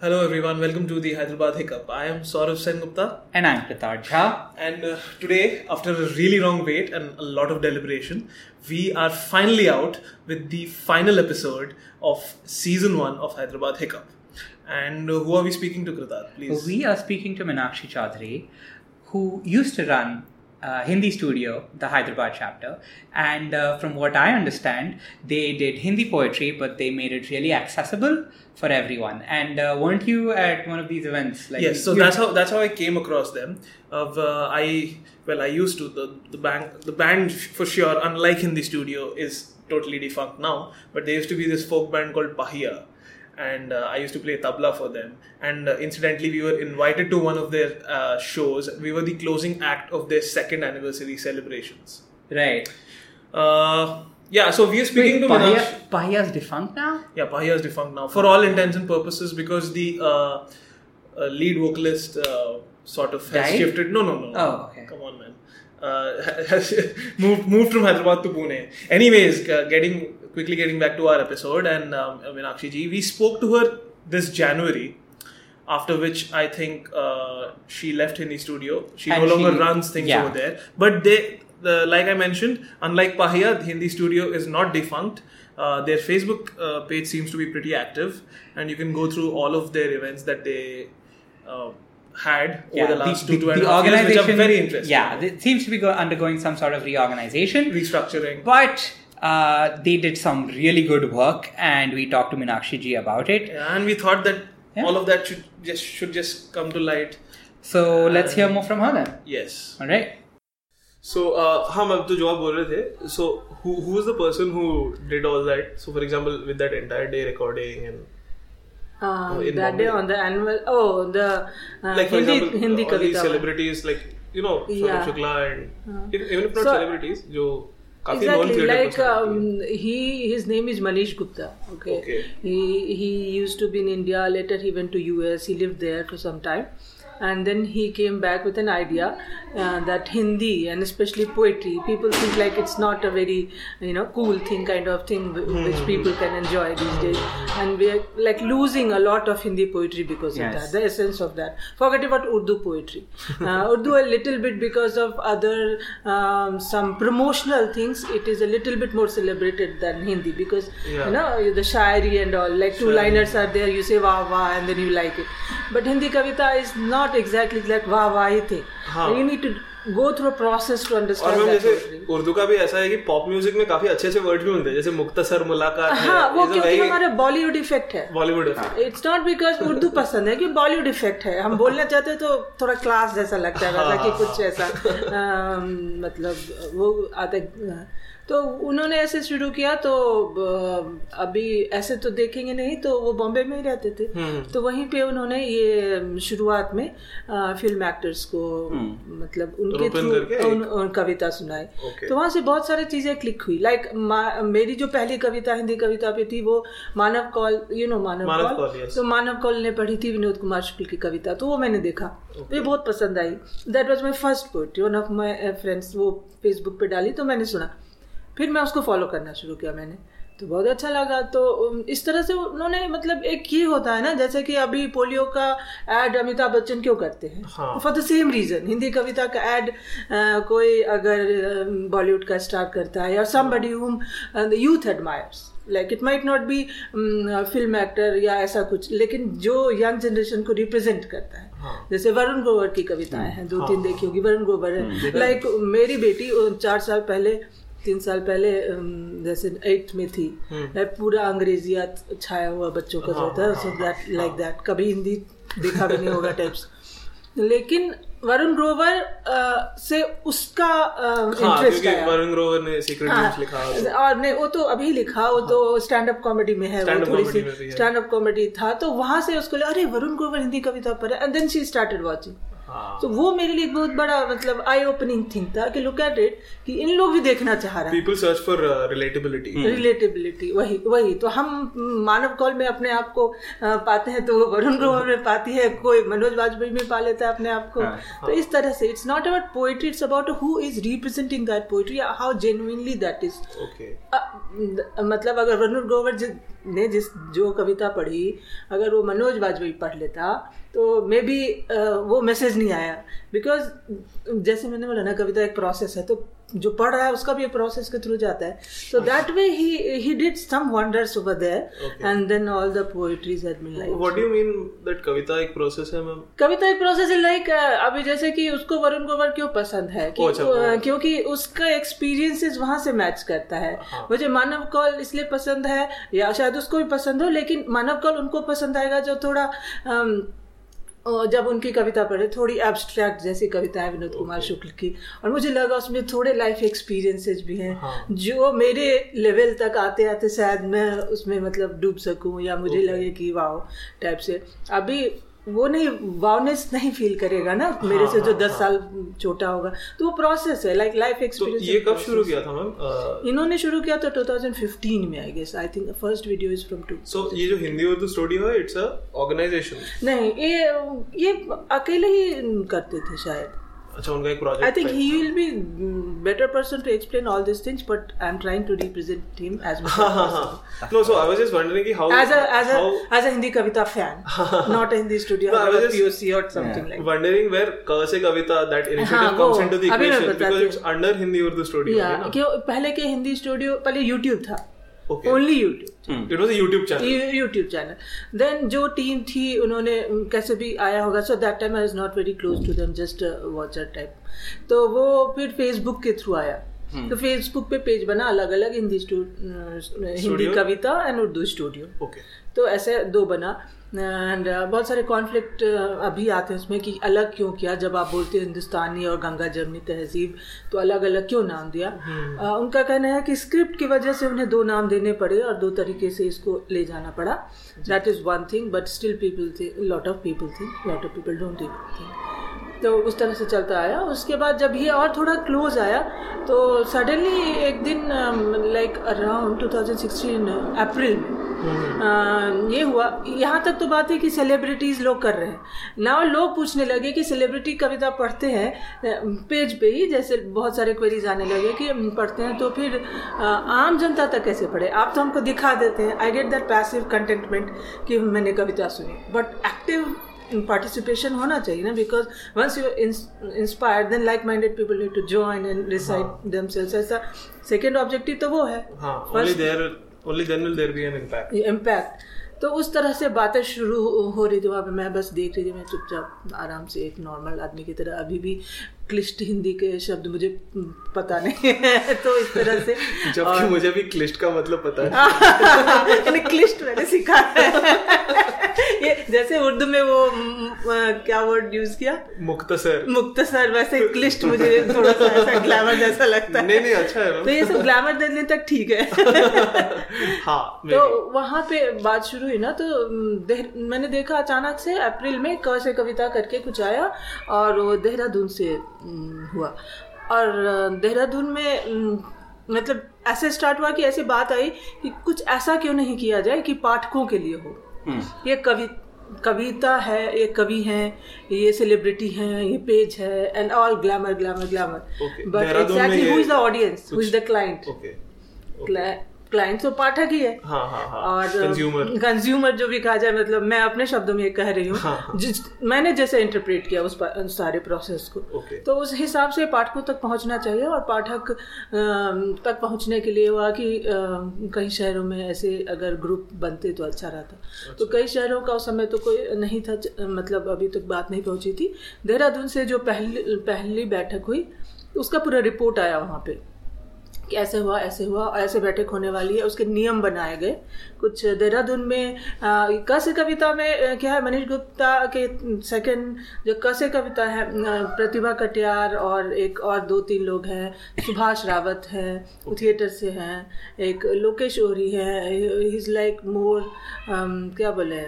Hello everyone, welcome to the Hyderabad Hiccup. I am Saurav Sengupta And I'm Pratar Jha. and uh, today, after a really long wait and a lot of deliberation, we are finally out with the final episode of season 1 of Hyderabad Hiccup. And uh, who are we speaking to, Kritar? Please. We are speaking to Meenakshi Chaudhary, who used to run uh, Hindi Studio, the Hyderabad chapter. And uh, from what I understand, they did Hindi poetry, but they made it really accessible for everyone. And uh, weren't you at one of these events? Like yes, so that's how that's how I came across them. Of uh, I well, I used to the the band the band for sure. Unlike Hindi Studio, is totally defunct now. But there used to be this folk band called Pahia, and uh, I used to play tabla for them. And uh, incidentally, we were invited to one of their uh, shows. We were the closing act of their second anniversary celebrations. Right. Uh, yeah, so we are speaking Wait, to. Pahia, Pahia's defunct now? Yeah, Pahia is defunct now for all intents and purposes because the uh, uh, lead vocalist uh, sort of has Died? shifted. No, no, no. Oh, okay. Come on, man. Uh, has moved moved from Hyderabad to Pune. Anyways, uh, getting quickly getting back to our episode and um, Meenakshi ji, we spoke to her this January. After which I think uh, she left Hindi studio. She And no longer she- runs things yeah. over there. But they, the, like I mentioned, unlike Pahia, the Hindi studio is not defunct. Uh, their Facebook uh, page seems to be pretty active, and you can go through all of their events that they uh, had over the last two, two and a half years, which are very interesting. Yeah, it seems to be go- undergoing some sort of reorganization. restructuring. But uh, they did some really good work, and we talked to Meenakshi ji about it. Yeah, and we thought that Yeah. all of that should just should just come to light. So let's hear more from her then. Yes. All right. So, uh, हाँ ma'am तो जो आप बोल रहे थे so who who was the person who did all that? So, for example, with that entire day recording and Um, Oh, in that Bombay? day on the annual oh the uh, like for Hindi example, Hindi all these kavita celebrities like you know Saurabh Yeah. Shukla and if- even if not So- celebrities, जो exactly like um, he his name is Manish Gupta okay. Okay. he he used to be in India later he went to US he lived there for some time and then he came back with an idea uh, that Hindi and especially poetry people think like it's not a very you know cool thing kind of thing wh- which Hmm. people can enjoy these days. And we are like losing a lot of Hindi poetry because of that the essence of that. Forget about Urdu poetry. Uh, Urdu a little bit because of other um, some promotional things it is a little bit more celebrated than Hindi because Yeah. you know the shairi and all like two liners are there you say wah wah and then you like it. But Hindi kavita is not exactly like wah wah thing हाँ. Need to go through through a process to और understand जैसे उर्दू का भी ऐसा है कि pop music में काफ़ी अच्छे अच्छे वर्ड भी होते हैं जैसे मुख्तसर मुलाकात हाँ वो क्योंकि हमारा बॉलीवुड इफ़ेक्ट है। Bollywood it's not because Urdu पसंद है कि बॉलीवुड इफ़ेक्ट है। हम बोलना चाहते हैं तो थोड़ा क्लास जैसा लगता है वैसा कि कुछ ऐसा मतलब वो आता है तो उन्होंने ऐसे शुरू किया तो अभी ऐसे तो देखेंगे नहीं तो वो बॉम्बे में ही रहते थे। तो वहीं पे उन्होंने ये शुरुआत में फ़िल्म एक्टर्स को मतलब उनके थ्रू उन, कविता सुनाई। तो वहाँ से बहुत सारी चीज़ें क्लिक हुई। लाइक मेरी जो पहली कविता हिंदी कविता पे थी वो मानव कौल यू नो मानव मानव कौल। कौल, तो मानव कौल ने पढ़ी थी विनोद कुमार शुक्ल की कविता तो वो मैंने देखा। मुझे बहुत पसंद आई। That was my first poetry one of my friends वो फेसबुक पे डाली तो मैंने सुना। फिर मैं उसको फॉलो करना शुरू किया मैंने। तो बहुत अच्छा लगा। तो इस तरह से उन्होंने मतलब एक ये होता है ना जैसे कि अभी पोलियो का एड अमिताभ बच्चन क्यों करते हैं? हाँ। For the same reason Hindi Kavita का एड कोई अगर बॉलीवुड का स्टार करता है या somebody whom youth admires like it might not be film actor या ऐसा कुछ लेकिन जो यंग जनरेशन को रिप्रेजेंट करता है। हाँ। जैसे वरुण ग्रोवर की कविताएँ हैं दो तीन देखी होगी वरुण ग्रोवर है। लाइक मेरी बेटी चार साल पहले तीन साल पहले जैसे एट्थ में थी लाइक पूरा अंग्रेजियात छाया हुआ बच्चों का जो होता है सो दैट लाइक दैट कभी हिंदी देखा भी नहीं होगा टाइप्स लेकिन वरुण ग्रोवर से उसका हाँ इंटरेस्ट आया। वरुण ग्रोवर ने सीक्रेट हाँ, लिखा और नहीं वो तो अभी लिखा वो तो स्टैंड अप कॉमेडी में है वो थोड़ी सी स्टैंड अप कॉमेडी था तो वहाँ से उसको अरे वरुण ग्रोवर हिंदी कविता पर है and then she started watching हाँ तो वो मेरे लिए बहुत बड़ा मतलब आई ओपनिंग थिंग था कि लुक एट इट कि इन लोग भी देखना चाह रहे है। People search for relatability relatability वही वही। तो हम मानव कॉल में अपने आप को पाते हैं तो वरुण ग्रोवर में पाती है कोई मनोज वाजपेयी में पा लेता है अपने आप को। तो इस तरह से it's not about poetry it's about who is representing that poetry how genuinely that is okay मतलब अगर वरुण ग्रोवर ने जिस जो कविता पढ़ी अगर वो मनोज वाजपेयी पढ़ लेता तो मे बी वो मैसेज नहीं आया। बिकॉज़ जैसे मैंने बोला ना कविता एक प्रोसेस है तो जो पढ़ रहा है उसका भी एक प्रोसेस के थ्रू जाता है। So that way he he did some wonders over there and then all the poetries had been like what do you mean that कविता एक प्रोसेस है मैम कविता एक प्रोसेस है लाइक अभी जैसे कि उसको वरुण ग्रोवर क्यों पसंद है? कि, अच्छा, uh, क्योंकि उसका एक्सपीरियंसेस वहाँ से मैच करता है। हाँ। मुझे मानव कौल इसलिए पसंद है या शायद उसको भी पसंद हो लेकिन मानव कौल उनको पसंद आएगा जो थोड़ा जब उनकी कविता पढ़े थोड़ी एब्स्ट्रैक्ट जैसी कविता है विनोद कुमार शुक्ल की। और मुझे लगा उसमें थोड़े लाइफ एक्सपीरियंसेस भी हैं हाँ। जो मेरे लेवल तक आते आते शायद मैं उसमें मतलब डूब सकूँ या मुझे लगे कि वाह टाइप से। अभी वो नहीं वावनेस नहीं फील करेगा ना हाँ, मेरे से जो दस हाँ, साल छोटा होगा। तो वो प्रोसेस है लाइक लाइफ तो एक्सपीरियंस ये कब शुरू किया था मैम? इन्होंने शुरू किया था 2015 में I guess I think first video is from two so ये जो हिंदी उर्दू स्टूडियो है इट्स अ ऑर्गेनाइजेशन नहीं ये ये अकेले ही करते थे शायद। अच्छा उनका एक project I think he. Will be better person to explain all this things but I am trying to represent him as much no so I was just wondering कि how as as as a Hindi Kavita fan not a Hindi studio I was POC और something like wondering where कैसे Kavita that initiative comes into the equation because it's under Hindi Urdu studio या क्यों पहले के Hindi studio पहले YouTube था। Only YouTube it was YouTube channel YouTube channel then जो team थी उन्होंने कैसे भी आया होगा so that time I was not very close to them just watcher type तो वो फिर फेसबुक के थ्रू आया। तो फेसबुक पे पेज बना अलग अलग हिंदी हिंदी कविता एंड उर्दू स्टूडियो तो ऐसे दो बना। एंड बहुत सारे कॉन्फ्लिक्ट अभी आते हैं उसमें कि अलग क्यों किया? जब आप बोलते हैं हिंदुस्तानी और गंगा जमनी तहजीब तो अलग अलग क्यों नाम दिया? अ, उनका कहना है कि स्क्रिप्ट की वजह से उन्हें दो नाम देने पड़े और दो तरीके से इसको ले जाना पड़ा। That is one thing but still people थे lot of people think lot of people don't think तो उस तरह से चलता आया। उसके बाद जब ये और थोड़ा क्लोज आया तो सडनली एक दिन लाइक अराउंड 2016 अप्रैल में ये हुआ। यहाँ तक तो बात है कि सेलिब्रिटीज लोग कर रहे हैं। ना लोग पूछने लगे कि सेलिब्रिटी कविता पढ़ते हैं पेज पे ही जैसे बहुत सारे क्वेरीज आने लगे कि पढ़ते हैं तो फिर आम जनता तक कैसे पढ़े? आप तो हमको दिखा देते हैं। I get that passive contentment कि मैंने कविता सुनी। बट एक्टिव पार्टिसिपेशन होना चाहिए ना because once you inspire then like minded people need to join and recite them ऐसा सेकेंड ऑब्जेक्टिव तो वो है। Only there only then will there be an impact impact तो उस तरह से बातें शुरू हो रही थी वहाँ पर मैं बस देख रही थी मैं चुपचाप आराम से एक नॉर्मल आदमी की तरह अभी भी क्लिष्ट हिंदी के शब्द मुझे पता नहीं है तो इस तरह से जबकि और... मुझे भी क्लिष्ट का मतलब पता है क्लिष्ट मैंने सीखा है। ये जैसे उर्दू में वो म, क्या वर्ड यूज़ किया? मुख्तसर मुख्तसर वैसे क्लिष्ट मुझे थोड़ा सा ऐसा ग्लैमर जैसा लगता है। नहीं नहीं अच्छा है। तो ये सब ग्लैमर देने तक ठीक है। हाँ तो. वहाँ पे बात शुरू हुई ना तो देह- मैंने देखा अचानक से अप्रैल में क से कविता करके कुछ आया और वो देहरादून से हुआ। और देहरादून में मतलब ऐसे स्टार्ट हुआ कि ऐसी बात आई कि कुछ ऐसा क्यों नहीं किया जाए कि पाठकों के लिए हो। ये कवि कविता है ये कवि हैं ये सेलिब्रिटी हैं ये पेज है and all glamour glamour glamour but exactly who is the audience who is the client client तो पाठक ही है। हाँ हाँ हाँ। और कंज्यूमर कंज्यूमर जो भी कहा जाए मतलब मैं अपने शब्दों में कह रही हूँ। हाँ। जिस मैंने जैसे इंटरप्रेट किया उस उस सारे प्रोसेस को। Okay. तो उस हिसाब से पाठकों तक पहुँचना चाहिए और पाठक तक पहुँचने के लिए हुआ कि कई शहरों में ऐसे अगर ग्रुप बनते तो अच्छा रहता। अच्छा। तो कई शहरों का उस समय तो कोई नहीं था मतलब अभी तक बात नहीं पहुँची थी। देहरादून से जो पहली पहली बैठक हुई उसका पूरा रिपोर्ट आया वहाँ पे। कि ऐसे हुआ ऐसे हुआ और ऐसे बैठक होने वाली है उसके नियम बनाए गए। कुछ देहरादून में आ, क से कविता में क्या है मनीष गुप्ता के सेकंड जो क कविता है प्रतिभा कटियार और एक और दो तीन लोग हैं सुभाष रावत है थिएटर से हैं एक लोकेश ओरी है इज़ लाइक मोर क्या बोले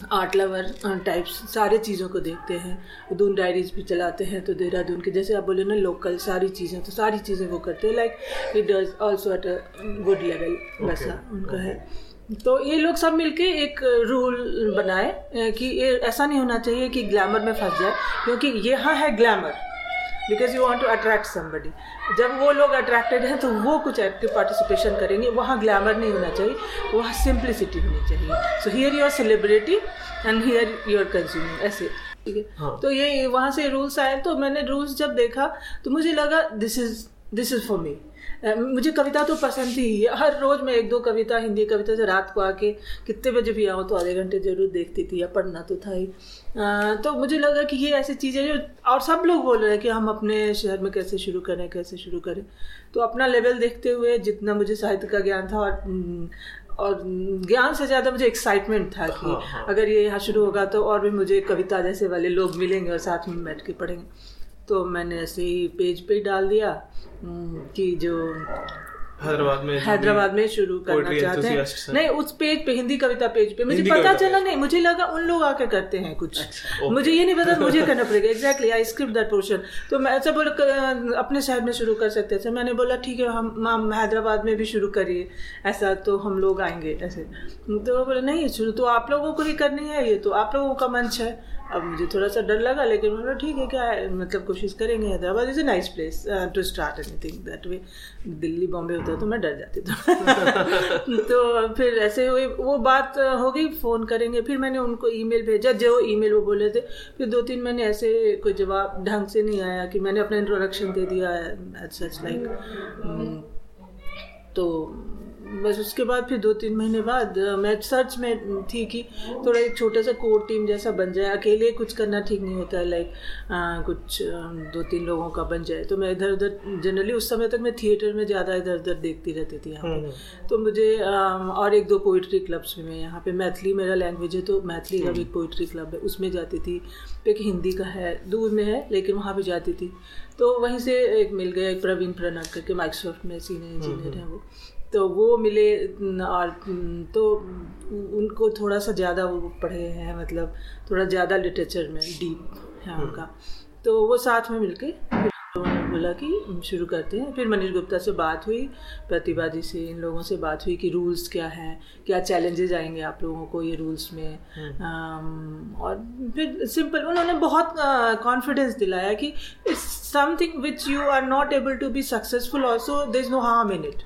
आर्ट लवर टाइप्स सारे चीज़ों को देखते हैं। दून डायरीज भी चलाते हैं तो देहरादून के जैसे आप बोले ना लोकल सारी चीज़ें तो सारी चीज़ें वो करते हैं। Like it does also at a good level वैसा उनका okay. है। तो ये लोग सब मिलके एक रूल बनाए कि ये ऐसा नहीं होना चाहिए कि ग्लैमर में फंस जाए क्योंकि यहाँ है glamour because you want to attract somebody जब वो लोग अट्रैक्टेड हैं तो वो कुछ एक्टिव पार्टिसिपेशन करेंगे। वहाँ ग्लैमर नहीं होना चाहिए। वहाँ सिंप्लिसिटी होनी चाहिए। So here your celebrity and here your consumer ऐसे। ठीक है? हाँ. तो ये वहाँ से रूल्स आए तो मैंने रूल्स जब देखा तो मुझे लगा this is this is for me मुझे कविता तो पसंद ही है। हर रोज मैं एक दो कविता हिंदी कविता से रात को आके कितने बजे भी आऊँ तो आधे घंटे ज़रूर देखती थी या पढ़ना तो था ही। अ, तो मुझे लगा कि ये ऐसी चीज़ें जो और सब लोग बोल रहे हैं कि हम अपने शहर में कैसे शुरू करें कैसे शुरू करें। तो अपना लेवल देखते हुए जितना मुझे साहित्य का ज्ञान था और और ज्ञान से ज़्यादा मुझे एक्साइटमेंट था कि हाँ, हाँ। अगर ये यहाँ शुरू होगा तो और भी मुझे कविता जैसे वाले लोग मिलेंगे और साथ में बैठ के पढ़ेंगे। तो मैंने ऐसे ही पेज पे ही डाल दिया हम्म, कि जो हैदराबाद में हैदराबाद में शुरू करना चाहते हैं। नहीं उस पेज पे हिंदी कविता पेज पे। मुझे पता चला नहीं मुझे लगा उन लोग आके करते हैं कुछ। okay. मुझे ये नहीं पता मुझे करना पड़ेगा। Exactly I script that portion तो मैं ऐसा बोला अपने शहर में शुरू कर सकते थे मैंने बोला ठीक है हम हम हैदराबाद में भी शुरू करिए। ऐसा तो हम लोग आएँगे ऐसे। तो बोले नहीं शुरू तो आप लोगों को ही करनी है ये तो आप लोगों का मंच है। अब मुझे थोड़ा सा डर लगा लेकिन बोला ठीक है क्या मतलब कोशिश करेंगे Hyderabad. Is a nice place to start anything that way Delhi Bombay होता तो मैं डर जाती तो तो फिर ऐसे हुई वो बात uh, हो गई फ़ोन करेंगे। फिर मैंने उनको ईमेल भेजा जो ईमेल वो बोले थे। फिर दो तीन महीने ऐसे कोई जवाब ढंग से नहीं आया कि मैंने अपना इंट्रोडक्शन दे दिया एट सच लाइक तो बस उसके बाद फिर दो तीन महीने बाद मैं सर्च में थी कि थोड़ा एक छोटा सा कोर टीम जैसा बन जाए। अकेले कुछ करना ठीक नहीं होता है लाइक कुछ दो तीन लोगों का बन जाए। तो मैं इधर उधर जनरली उस समय तक मैं थिएटर में ज़्यादा इधर उधर देखती रहती थी यहाँ पे। तो मुझे और एक दो पोइट्री क्लब्स में मैं यहाँ पे मैथिली मेरा लैंग्वेज है तो मैथिली का भी एक पोइट्री क्लब है उसमें जाती थी। एक हिंदी का है दूर में है लेकिन वहाँ भी जाती थी। तो वहीं से एक मिल गया एक प्रवीण प्रणब करके माइक्रोसॉफ्ट में सीनियर इंजीनियर हैं वो। तो वो मिले और तो उनको थोड़ा सा ज़्यादा वो पढ़े हैं मतलब थोड़ा ज़्यादा लिटरेचर में डीप है उनका। तो वो साथ में मिलके फिर उन्होंने बोला कि शुरू करते हैं। फिर मनीष गुप्ता से बात हुई प्रतिभा जी से इन लोगों से बात हुई कि रूल्स क्या हैं क्या चैलेंजेस आएँगे आप लोगों को ये रूल्स में। अम, और फिर सिंपल उन्होंने बहुत कॉन्फिडेंस दिलाया कि it's something which you are not able to be successful also there is no harm in it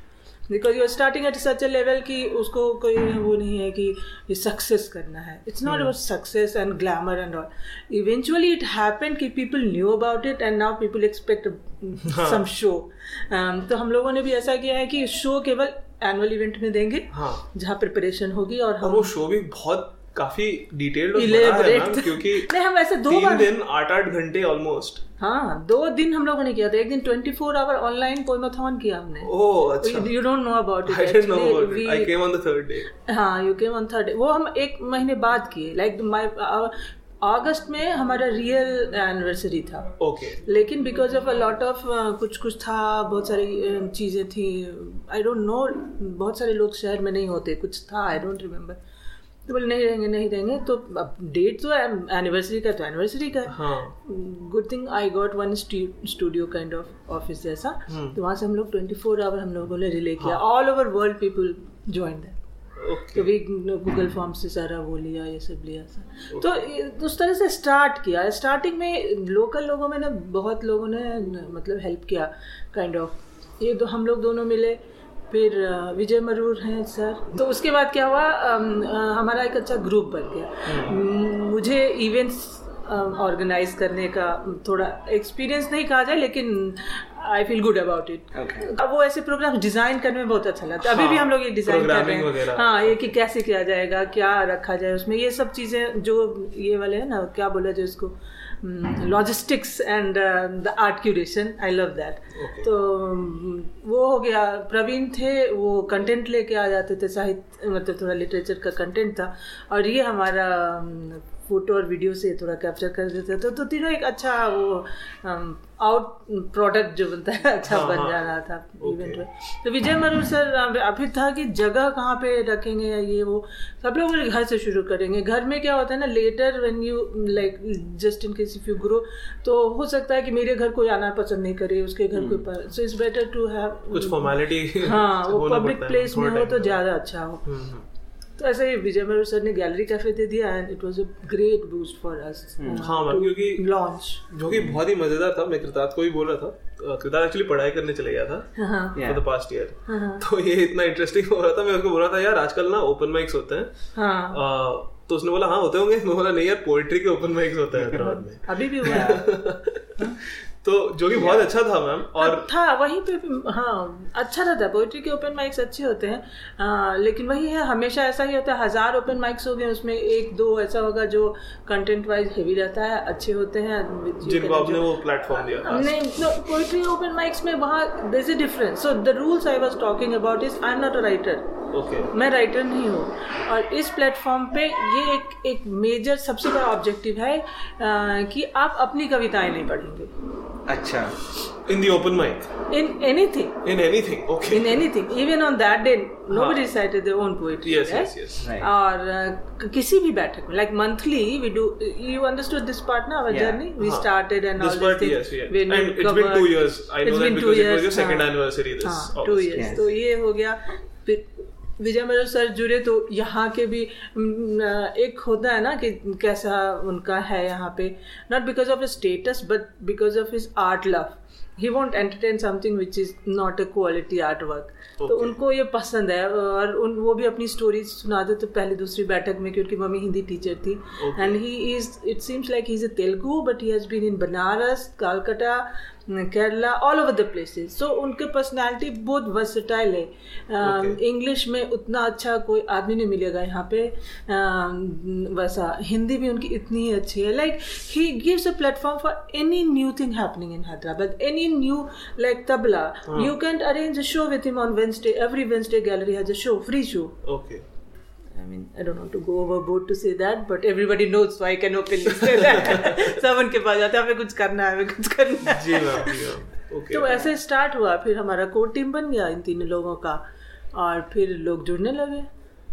because you are starting at such a level कि उसको कोई वो नहीं है कि ये सक्सेस करना है। It's not about success and glamour and all eventually it happen that people knew about it and now people expect some show तो हम लोगों ने भी ऐसा किया है कि शो केवल एनुअल इवेंट में देंगे हाँ। जहाँ प्रिपरेशन होगी और और हम वो शो भी बहुत काफ़ी डिटेल्ड और है ना क्योंकि नहीं हम ऐसे दो बार दिन आठ आठ घंटे ऑलमोस्ट हाँ दो दिन हम लोगों ने किया था। एक दिन twenty four hour online poemathon किया हमने। ओह अच्छा। You don't know about I didn't know it about it. I came on the third day. हाँ यू केम ऑन थर्ड वो हम एक महीने बाद किए। लाइक माई अगस्त में हमारा रियल एनिवर्सरी था। Okay. लेकिन because of a lot of कुछ कुछ था बहुत सारी uh, चीज़ें थी। आई डोंट नो बहुत सारे लोग शहर में नहीं होते। कुछ था आई डोंट रिमेम्बर तो बोले नहीं रहेंगे नहीं रहेंगे। तो अब डेट तो एनिवर्सरी का तो एनिवर्सरी का good thing I got one studio kind of office जैसा। तो वहाँ से हम लोग ट्वेंटी फोर आवर हम लोगों ने रिले किया। All over world people join that okay तो भी गूगल फॉर्म से सारा वो लिया ये सब लिया सर तो उस तरह से स्टार्ट किया। स्टार्टिंग में लोकल लोगों में ना बहुत लोगों ने मतलब हेल्प किया काइंड ऑफ़ ये दो हम लोग दोनों मिले। फिर विजय मरूर हैं सर। तो उसके बाद क्या हुआ हमारा एक अच्छा ग्रुप बन गया। मुझे इवेंट्स ऑर्गेनाइज करने का थोड़ा एक्सपीरियंस नहीं कहा जाए लेकिन I feel good about it अब वो ऐसे प्रोग्राम डिज़ाइन करने में बहुत अच्छा लगता है। अभी भी हम लोग ये डिज़ाइन कर रहे हैं। हाँ ये कि कैसे किया जाएगा क्या रखा जाए उसमें ये सब चीज़ें जो ये वाले है ना क्या बोला जाए उसको? Logistics and the art curation I love that तो um, वो हो गया। प्रवीण थे वो कंटेंट लेके आ जाते थे साहित्य मतलब थोड़ा लिटरेचर का कंटेंट था। और ये हमारा फ़ोटो और वीडियो से थोड़ा कैप्चर कर देते थे। तो तीनों एक अच्छा वो आउट प्रोडक्ट जो बनता है अच्छा हाँ, बन हाँ। जा रहा था इवेंट में। तो विजय मरूर सर अभी था कि जगह कहाँ पे रखेंगे या ये वो सब लोग घर से शुरू करेंगे। घर में क्या होता है ना later when you like just in case if you grow तो हो सकता है कि मेरे घर कोई आना पसंद नहीं करे उसके घर कोई so it's better to have कुछ फॉर्मेलिटी हाँ वो पब्लिक प्लेस में हो तो ज़्यादा अच्छा हो। तो ऐसे ही विजय मरू सर ने गैलरी कैफ़े दे दिया and it was a great boost for us हाँ मैम क्योंकि लॉन्च जो कि बहुत ही मज़ेदार था मैं कृतार्थ को भी बोल रहा था कृतार्थ एक्चुअली पढ़ाई करने चले गया था हाँ फॉर द पास्ट ईयर तो ये इतना इंटरेस्टिंग हो रहा था मैं उसको बोल रहा था यार आजकल ना ओपन माइक्स होते हैं। हाँ। तो उसने बोला हाँ होते होंगे। मैं बोला नहीं यार पोएट्री के ओपन माइक्स होते हैं हैदराबाद में। अभी भी हुआ है। तो जो कि बहुत अच्छा था मैम और था वहीं पे हाँ अच्छा रहता है पोइट्री के ओपन माइक्स अच्छे होते हैं। आ, लेकिन वही है हमेशा ऐसा ही होता है हज़ार ओपन माइक्स हो गए उसमें एक दो ऐसा होगा जो कंटेंट वाइज हेवी रहता है अच्छे होते हैं जिनको आपने वो प्लेटफॉर्म दिया। था नहीं पोइट्री ओपन माइक्स में वहाँ there's a difference. So the rules I was talking about is I'm not a writer. Okay मैं राइटर नहीं हूँ। और इस प्लेटफॉर्म पे ये एक एक मेजर सबसे बड़ा ऑब्जेक्टिव है आ, कि आप अपनी कविताएँ नहीं पढ़ेंगे। अच्छा। In the open mic in anything in anything okay in anything even on that day nobody cited their own poetry yes yes yes और किसी भी बैठक में like monthly we do you understood this part ना our journey we started and all this part yes it's been 2 years I know that because it was your second anniversary this 2 years तो ये हो गया फिर विजय मरो sir जुड़े तो यहाँ के भी एक होता है ना कि कैसा उनका है यहाँ पे not because of status but because of his art love he want entertain something which is not a quality art work तो उनको ये पसंद है और उन वो भी अपनी स्टोरी सुनाते तो पहली दूसरी बैठक में क्योंकि मम्मी हिंदी टीचर थी. And he is it seems like he is a Telugu but he has been in Banaras Calcutta Kerala all over the places so उनके पर्सनालिटी बहुत वर्सेटाइल है. इंग्लिश में उतना अच्छा कोई आदमी नहीं मिलेगा यहाँ पे। Um, वैसा हिंदी भी उनकी इतनी ही अच्छी है। Like he gives a platform for any new thing happening in Hyderabad any new like tabla you can arrange a show with him on Wednesday every Wednesday gallery has a show free show Okay. I mean, I don't want to go overboard to say that, but everybody knows, so I can openly say that. सब उनके पास जाते हैं हमें कुछ करना है हमें कुछ करना है. जी मैम जी मैम। ओके तो ऐसे स्टार्ट हुआ फिर हमारा कोर टीम बन गया इन तीन लोगों का और फिर लोग जुड़ने लगे।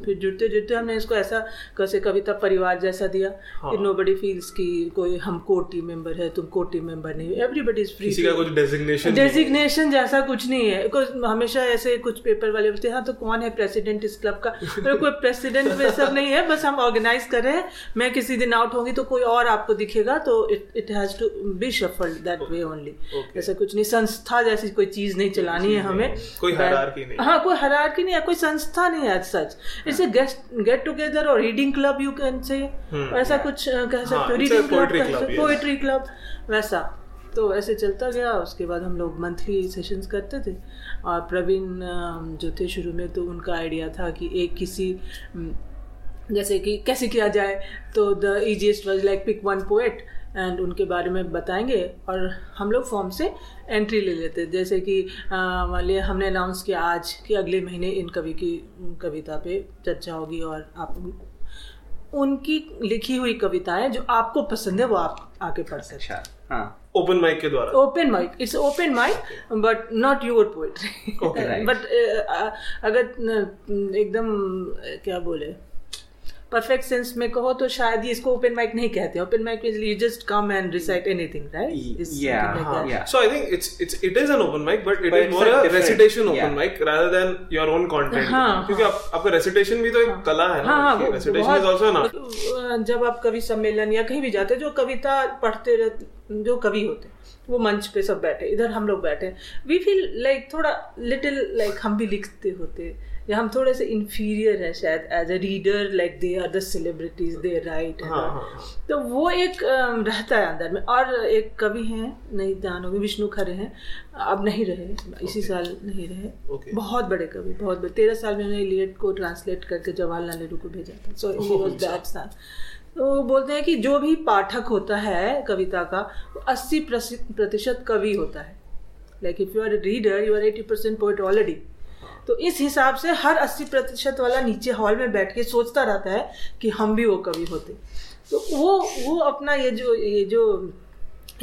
फिर जुड़ते जुड़ते हमने इसको ऐसा कैसे कविता परिवार जैसा दिया। कि नो बडी फील्स की कोई हम कोर टीम मेंबर है तुम कोर टीम मेंबर नहीं एवरीबडी इज़ फ्री किसी का कुछ डेजिग्नेशन डेजिग्नेशन जैसा कुछ नहीं है। कुछ हमेशा ऐसे कुछ पेपर वाले बोलते हैं हाँ तो कौन है प्रेसिडेंट इस क्लब का? तो कोई प्रेसिडेंट में सब नहीं है बस हम ऑर्गेनाइज कर रहे हैं। मैं किसी दिन आउट होंगी तो कोई और आपको दिखेगा तो it it has to be shuffled that way only ऐसा कुछ नहीं। संस्था जैसी कोई चीज़ नहीं चलानी है हमें। कोई hierarchy नहीं। हाँ। कोई हरारकी नहीं है कोई संस्था नहीं है such it's just get together और reading club you can say ऐसा कुछ कह सकते हो reading club poetry club, yes. Poetry club वैसा। तो ऐसे चलता गया उसके बाद हम लोग मंथली सेशंस करते थे। और प्रवीण जो थे शुरू में तो उनका आइडिया था कि एक किसी जैसे कि कैसे किया जाए तो the easiest was like pick one poet and उनके बारे में बताएँगे और हम लोग फॉर्म से एंट्री ले लेते हैं। जैसे कि मान लिया हमने अनाउंस किया आज कि अगले महीने इन कवि की कविता पे चर्चा होगी और आप उनकी लिखी हुई कविताएँ जो आपको पसंद है वो आप आके पढ़ सकते अच्छा हाँ। ओपन माइक के द्वारा। Open mic it's open mic but not your poetry but अगर एकदम क्या बोले? परफेक्ट सेंस में कहो तो शायद ये इसको ओपन माइक नहीं कहते open mic you just come and recite anything right yeah. So I think it's it's it is an open mic, but it But is it's more a a different- recitation open yeah. mic rather than your own content. हाँ, क्योंकि आप, आपका recitation भी तो एक कला है ना हाँ हाँ is also an art. बहुत- जब आप कवि सम्मेलन या कहीं भी जाते जो कविता पढ़ते रहते जो कवि होते वो मंच पे सब बैठे इधर हम लोग बैठे वी फील लाइक थोड़ा लिटिल लाइक हम भी लिखते होते या हम थोड़े से इंफीरियर हैं शायद as a reader like they are the celebrities they right तो वो एक रहता है अंदर में। और एक कवि हैं नहीं ध्यान होगी विष्णु खरे हैं। अब नहीं रहे इसी okay. साल नहीं रहे। Okay. बहुत बड़े कवि बहुत बड़े। तेरह साल में उन्होंने इलियट को ट्रांसलेट करके जवाहरलाल नेहरू को भेजा था। सो ही वाज दैट सन तो वो बोलते हैं कि जो भी पाठक होता है कविता का वो अस्सी प्रतिशत कवि होता है। Like if you are reader you are eighty percent poet already तो इस हिसाब से हर अस्सी प्रतिशत वाला नीचे हॉल में बैठ के सोचता रहता है कि हम भी वो कवि होते। तो वो वो अपना ये जो ये जो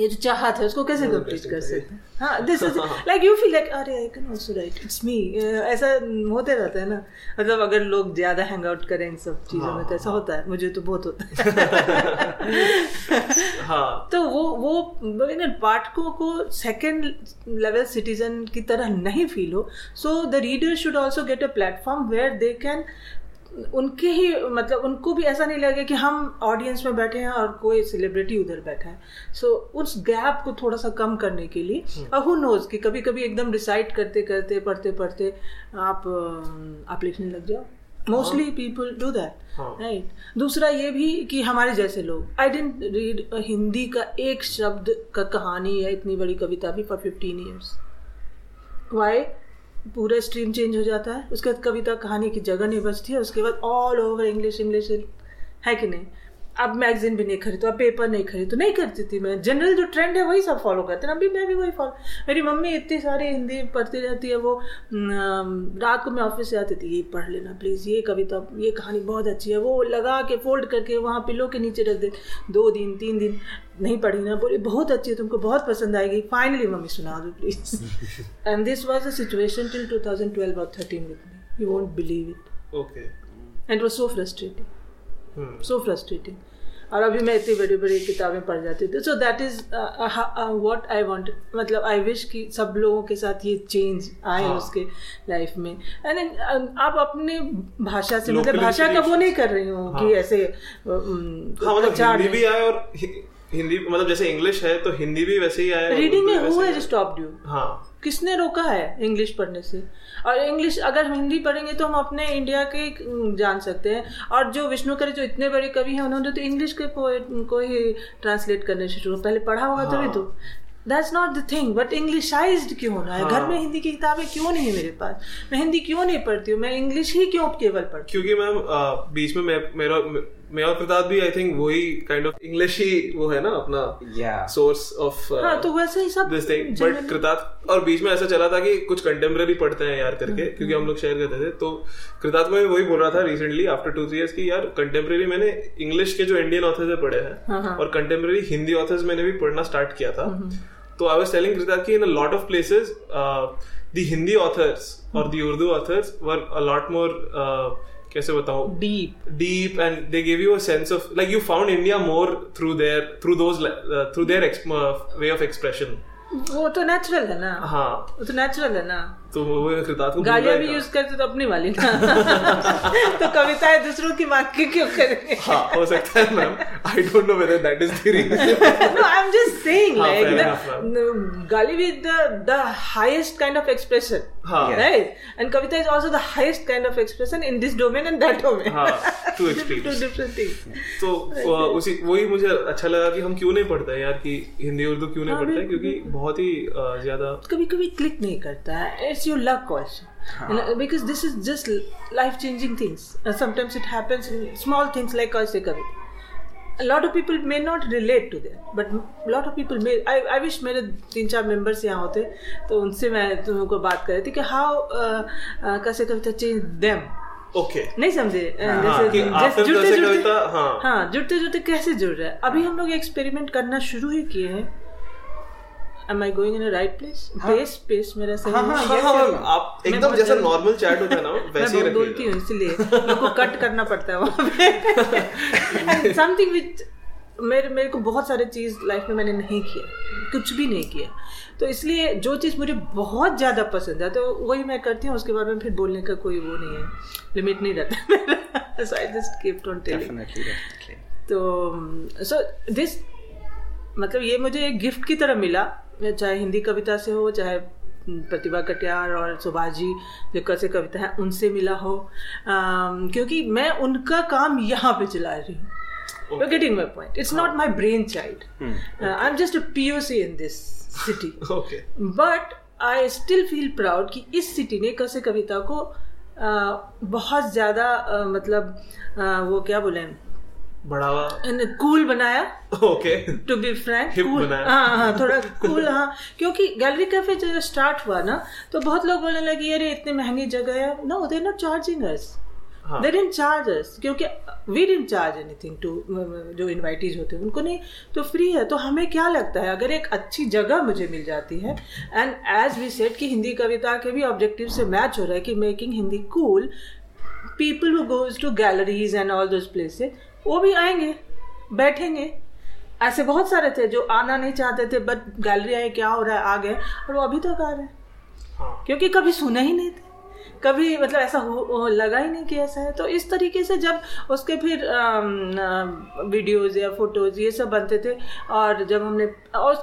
ये जो चाहत है उसको कैसे कंप्लीट कर सकते हाँ? This is like you feel like अरे I can also write it's me ऐसा होते रहता है ना। मतलब अगर लोग ज़्यादा हैंग आउट करें इन सब चीज़ों में तो ऐसा होता है। मुझे तो बहुत होता है। हाँ। तो वो वो लेकिन पाठकों को सेकंड लेवल सिटीजन की तरह नहीं फील हो। So the reader should also get a platform where they can उनके ही मतलब उनको भी ऐसा नहीं लगे कि हम ऑडियंस में बैठे हैं और कोई सेलिब्रिटी उधर बैठा है। सो so, उस गैप को थोड़ा सा कम करने के लिए और हु नोज़ कि कभी कभी एकदम डिसाइड करते करते पढ़ते पढ़ते आप आप लिखने लग जाओ। Mostly people do that. Right दूसरा ये भी कि हमारे जैसे लोग आई डेंट रीड हिंदी का एक शब्द का कहानी या इतनी बड़ी कविता भी फॉर फिफ्टीन ईयर्स वाई पूरा स्ट्रीम चेंज हो जाता है। उसके बाद कविता कहानी की जगह नहीं बचती है। उसके बाद ऑल ओवर इंग्लिश इंग्लिश है कि नहीं? अब मैगजीन भी नहीं खरीदो अब पेपर नहीं खरीदो नहीं करती थी मैं। जनरल जो ट्रेंड है वही सब फॉलो करते हैं। अभी मैं भी वही फॉलो मेरी मम्मी इतनी सारी हिंदी पढ़ती रहती है वो रात को मैं ऑफ़िस से आती थी ये पढ़ लेना प्लीज़ ये कविता ये कहानी बहुत अच्छी है। वो लगा के फोल्ड करके वहाँ पिलो के नीचे रख दे। दो दिन तीन दिन नहीं पढ़ी ना बोली बहुत अच्छी है तुमको बहुत पसंद आएगी। फाइनली मम्मी सुना दो please and this was a situation till 2012 और 13 with me. You won't believe it okay and was so frustrating so frustrating और अभी मैं इतनी बड़ी बड़ी किताबें पढ़ जाती थी so that is what I want मतलब आई विश कि सब लोगों के साथ ये चेंज आए हाँ। उसके लाइफ में एंड आप अपनी भाषा से मतलब भाषा का वो नहीं कर रही हूँ हाँ. कि। ऐसे um, हाँ मतलब भी आए और हिंदी मतलब जैसे इंग्लिश है तो हिंदी भी वैसे ही आए रीडिंग में भी हु वैसे हैज़ स्टॉप्ड यू आए। हाँ किसने रोका है इंग्लिश पढ़ने से? और इंग्लिश अगर हम हिंदी पढ़ेंगे तो हम अपने इंडिया के जान सकते हैं। और जो विष्णु करे जो इतने बड़े कवि हैं उन्होंने तो इंग्लिश के पोएट को ही ट्रांसलेट करने शुरू पहले पढ़ा होगा तभी हाँ। तो। That's not the thing but Englishise क्यों होना है हाँ। घर में हिंदी की किताबें क्यों नहीं है मेरे पास? मैं हिंदी क्यों नहीं पढ़ती हूँ? मैं इंग्लिश ही क्यों केवल पढ़ती हूँ? क्योंकि मैम बीच में मैं मेरा मैं और प्रताप भी आई थिंक वही काइंड ऑफ़ इंग्लिश ही वो है ना अपना. सोर्स ऑफ़ हाँ तो वैसे ही सब दिस थिंग बट कृतार्थ और बीच में ऐसा चला था कि कुछ कंटेम्प्रेरी पढ़ते हैं यार करके हम्म, क्योंकि हम लोग शेयर करते थे। तो कृतार्थ में वही बोल रहा था recently after two three years की यार कंटेम्प्रेरी मैंने इंग्लिश के जो इंडियन ऑथर्स है पढ़े हाँ, हैं हाँ। और कंटेम्प्रेरी हिंदी ऑथर्स मैंने भी पढ़ना स्टार्ट किया था। हम्म, तो आई वाज टेलिंग कृतार्थ की in a lot of places the Hindi authors और the Urdu authors were a lot more कैसे बताऊँ deep gave you a sense of like you found india more through their through those uh, through their ex- uh, way of expression वो तो natural है ना हाँ वो तो natural है ना तो वो तो गालियाँ भी यूज़ करते तो अपनी वाली ना। तो कविताएँ दूसरों की वाक्य क्यों करेंगे? हाँ, हो सकता है ma'am I don't know whether that is the reason no I am just saying like गाली भी the highest kind of expression right and Kavita is also the highest kind of expression in this domain and that domain हाँ two extremes two different things तो उसी वही मुझे अच्छा लगा कि हम क्यों नहीं पढ़ते यार कि हिंदी उर्दू क्यों नहीं पढ़ते क्योंकि बहुत ही ज़्यादा कभी-कभी क्लिक नहीं करता। है it's your luck also because this is just life changing things sometimes it happens in small things like ऐसे कभी a lot of people may not relate to that but a lot of people may I, I wish मेरे तीन चार members यहाँ होते तो उनसे मैं तुमको बात कर रही थी कि हाउ कैसे कविता चेंज देम ओके नहीं समझे हाँ, जैसे कि जैसे जुड़ते जुड़ते हाँ। हाँ जुड़ते जुड़ते कैसे जुड़ रहा है? अभी हम लोग एक्सपेरिमेंट करना शुरू ही किए हैं। Am I going in right place pace pace मेरा सही हाँ, है? हाँ, हाँ हाँ. आप एकदम जैसा नॉर्मल चैट होता है ना वैसे ही बोलती हूँ इसलिए मेरे को कट करना पड़ता है वहाँ पे। समथिंग विच मेरे मेरे को बहुत सारे चीज़ लाइफ में मैंने नहीं किया कुछ भी नहीं किया। तो इसलिए जो चीज़ मुझे बहुत ज़्यादा पसंद है तो वही मैं करती हूँ उसके बारे में फिर बोलने का कोई वो नहीं है। लिमिट नहीं रहता मेरा। So I just keep on telling. तो सो दिस मतलब ये मुझे एक गिफ्ट की तरह मिला चाहे हिंदी कविता से हो चाहे प्रतिभा कटियार और सुभाष जी जो कैसे कविता है उनसे मिला हो। अम, क्योंकि मैं उनका काम यहाँ पे चला रही हूँ। You're getting my point. It's not my brainchild. Uh, I'm just a POC in this city. Okay but I still feel proud कि इस सिटी ने कैसे कविता को uh, बहुत ज़्यादा uh, मतलब uh, वो क्या बोले? बढ़ावा कूल बनाया। ओके टू बी फ्रैंक बनाया। हाँ हाँ थोड़ा कूल हाँ। क्योंकि गैलरी कैफ़े जब स्टार्ट हुआ ना तो बहुत लोग बोलने लगे अरे इतनी महँगी जगह है। No they not charging us. They didn't charge us क्योंकि we didn't charge anything to जो इनवाइटीज होते हैं उनको नहीं। तो फ्री है तो हमें क्या लगता है? अगर एक अच्छी जगह मुझे मिल जाती है एंड एज वी सेट कि हिंदी कविता के भी ऑब्जेक्टिव से मैच हो रहा है कि making Hindi cool people who goes to galleries and all those places वो भी आएँगे बैठेंगे। ऐसे बहुत सारे थे जो आना नहीं चाहते थे बट गैलरी आए क्या हो रहा है आ गए और वो अभी तक आ रहे हैं। हाँ। क्योंकि कभी सुने ही नहीं थे। कभी मतलब ऐसा हो, लगा ही नहीं कि ऐसा है तो इस तरीके से जब उसके फिर वीडियोज़ या फ़ोटोज़ ये सब बनते थे और जब हमने और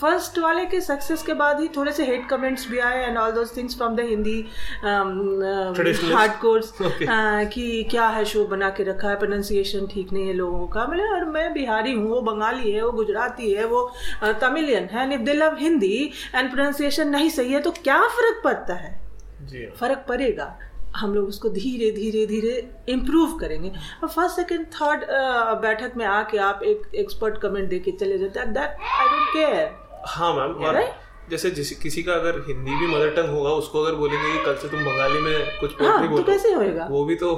फ़र्स्ट वाले के सक्सेस के बाद ही थोड़े से हेट कमेंट्स भी आए and all those things from the Hindi hard cores. कि क्या है शो बना के रखा है प्रोनाउंसिएशन ठीक नहीं है लोगों का मैंने और मैं बिहारी हूँ वो बंगाली है वो गुजराती है वो तमिलियन है if they love Hindi and pronunciation नहीं सही है तो क्या फ़र्क पड़ता हाँ। फ़र्क पड़ेगा। हम लोग उसको धीरे धीरे धीरे इम्प्रूव करेंगे। और फ़र्स्ट सेकंड थर्ड बैठक में आके आप एक एक्सपर्ट कमेंट दे के चले जाते हैं। दैट आई डोंट केयर हाँ मैम और जैसे जिस किसी का अगर हिंदी भी मदर टंग होगा उसको अगर बोलेंगे कि कल से तुम बंगाली में कुछ हाँ पोएट्री तो कैसे होएगा? वो भी तो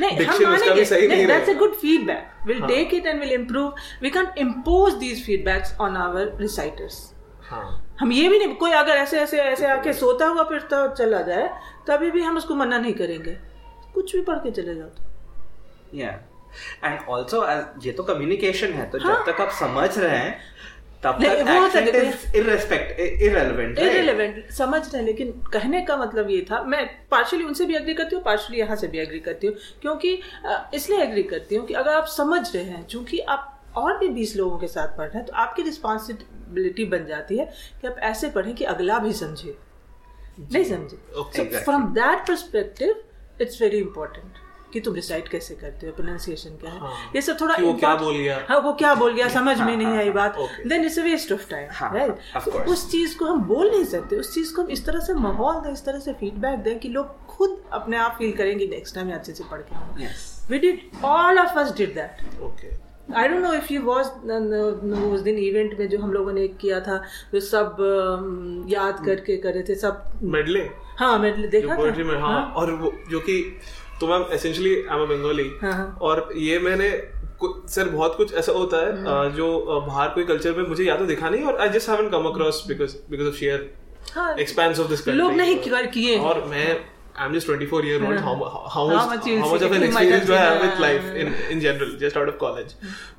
नहीं हम डिक्शन उसका भी सही नहीं that's a good feedback will take it and will improve we can impose these feedbacks on our reciters हाँ। हम ये भी नहीं कोई अगर ऐसे ऐसे ऐसे आके सोता हुआ फिरता चला जाए तभी भी हम उसको मना नहीं करेंगे। कुछ भी पढ़ के चले जाओ तो। Yeah. Also as ये तो कम्युनिकेशन है तो हाँ। जब तक आप समझ रहे हैं तब तक वो irrelevant right? इरेलीवेंट समझ रहे हैं लेकिन कहने का मतलब ये था मैं पार्शली उनसे भी एग्री करती हूँ पार्शली यहाँ से भी एग्री करती हूँ क्योंकि इसलिए एग्री करती हूँ कि अगर आप समझ रहे हैं चूँकि आप और भी बीस लोगों के साथ पढ़ रहे हैं तो आपकी रिस्पॉन्सिबिलिटी बन जाती है कि आप ऐसे पढ़ें कि अगला भी समझे। नहीं समझे। From that perspective it's very important कि तुम रिसाइट कैसे करते हो प्रोनाउंसिएशन क्या है। हाँ। ये सब थोड़ा वो क्या बोल गया। हाँ वो क्या बोल गया समझ में नहीं आई बात। Then it's a waste of time हाँ, राइट. उस चीज़ को हम बोल नहीं सकते उस चीज़ को हम इस तरह से माहौल दें इस तरह से फीडबैक दें कि लोग खुद अपने आप फील करेंगे नेक्स्ट टाइम अच्छे से पढ़ के we did all of us did that okay I don't know if you was उस दिन इवेंट में जो हम लोगों ने किया था जो सब um, याद करके करे थे सब मेडले हाँ जो देखा पोएट्री में था हाँ। और वो जो कि तो ma'am essentially I am Bengali हाँ, हाँ। और ये मैंने सर बहुत कुछ ऐसा होता है। अ, जो बाहर कोई कल्चर में मुझे या तो दिखा नहीं और I just haven't come across because because of share हाँ। एक्सपेंस ऑफ़ दिस लोग नहीं किए और मैं am just 24 year old how, how, how, How much, how much of an experience do I have with life uh, in in general just out of college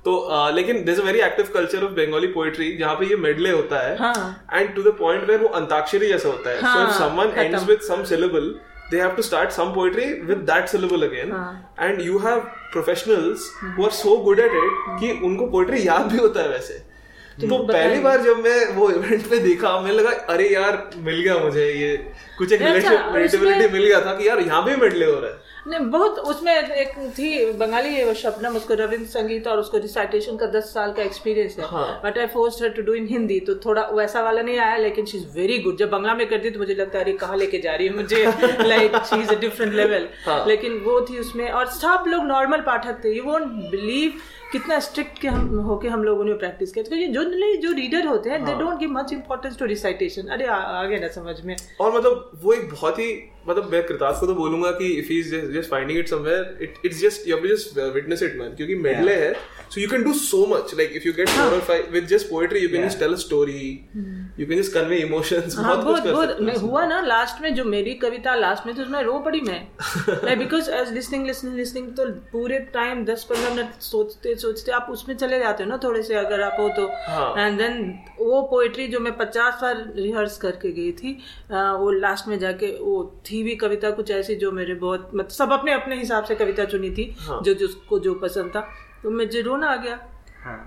तो uh, लेकिन there's a very active culture of Bengali poetry जहाँ पे ये medley होता है हाँ। and to the point where वो अंताक्षरी जैसा होता है so if हाँ, someone ends with some syllable they have to start some poetry with that syllable again हाँ। and you have professionals who are so good at it कि उनको poetry याद भी होता है वैसे तो पहली बार जब मैं वो इवेंट में देखा मुझे लगा अरे यार मिल गया मुझे ये। कुछ एक अच्छा, उसमें- मिल गया था कि यार यहाँ भी मेडले हो रहा है। नहीं बहुत उसमें एक थी बंगाली वो शबनम उसको रविंद्र संगीत और उसको रिसाइटेशन का दस साल का एक्सपीरियंस है। हाँ। But I force her to do in Hindi तो थोड़ा वैसा वाला नहीं आया लेकिन शी इज़ वेरी गुड जब बंगला में करती तो मुझे लगता है अरे कहाँ लेके जा रही है मुझे? Like she is a different level हाँ। लेकिन वो थी उसमें और सब लोग नॉर्मल पाठक थे। यू वोंट बिलीव कितना स्ट्रिक्ट के हम होके हम लोगों ने प्रैक्टिस किया। क्योंकि जनरली जो रीडर होते हैं they don't give much importance to recitation अरे आ, आ गया ना समझ में। और मतलब वो एक बहुत ही मतलब मैं कृतार्थ को तो बोलूँगा कि if he is just finding it somewhere it it's just you have to just witness it man क्योंकि मेडले है so you can do so much like if you get four और five with just poetry you can just tell a story you can just convey emotions हाँ बहुत बहुत बहुत। मैं हैं। हुआ ना लास्ट में जो मेरी कविता लास्ट में तो उसमें रो पड़ी मैं। मैं because as listening listening listening तो पूरे टाइम दस पंद्रह मिनट सोचते सोचते आप उसमें चले जाते हो ना थोड़े से अगर आप हो तो। हाँ। एंड देन वो पोइट्री जो मैं पचास बार रिहर्स करके गई थी वो लास्ट में जाके वो थी भी कविता कुछ ऐसी जो मेरे बहुत मतलब सब अपने अपने हिसाब से कविता चुनी थी हाँ। जो जिसको जो पसंद था। तो मुझे रोना आ गया। हाँ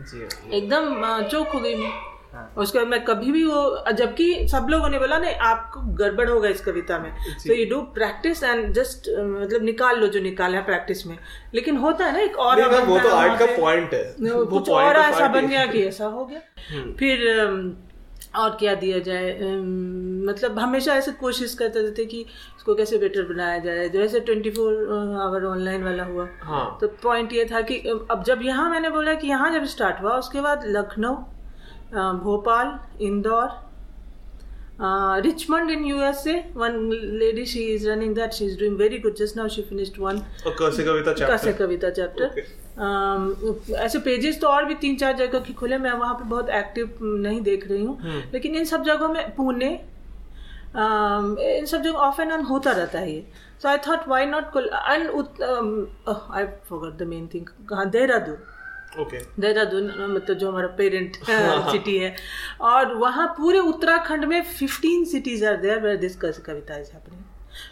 जी हाँ। एकदम चौक हो गई मैं। उसके बाद मैं कभी भी वो जबकि सब लोगों ने बोला नहीं आपको गड़बड़ होगा इस कविता में। तो you do practice and just मतलब निकाल लो जो निकाला है प्रैक्टिस में। लेकिन होता है ना एक और वो तो आर्ट का पॉइंट है। कुछ और ऐसा बन गया कि ऐसा हो गया। फिर अम, और क्या दिया जाए? मतलब हमेशा ऐसे कोशिश करते थे कि इसको कैसे बेटर बनाया जाए। जैसे ट्वेंटी फोर आवर ऑनलाइन वाला हुआ। हाँ। तो पॉइंट ये था कि अब जब यहाँ मैंने बोला कि यहाँ जब स्टार्ट हुआ उसके बाद Lucknow Bhopal Indore Richmond in USA one lady she is running that she is doing very good just now she finished one Kavita chapter ऐसे पेजेस तो और भी तीन चार जगह की खुले मैं वहाँ पे बहुत एक्टिव नहीं देख रही हूँ। लेकिन इन सब जगहों में पुणे um, इन सब जगह ऑफ़ एंड ऑन होता रहता है ये। So I thought why not and I forgot the main thing कहाँ? देहरादून। ओके देहरादून मतलब जो हमारा पेरेंट सिटी है। और वहाँ पूरे उत्तराखंड में 15 cities are there where this Kavita is happening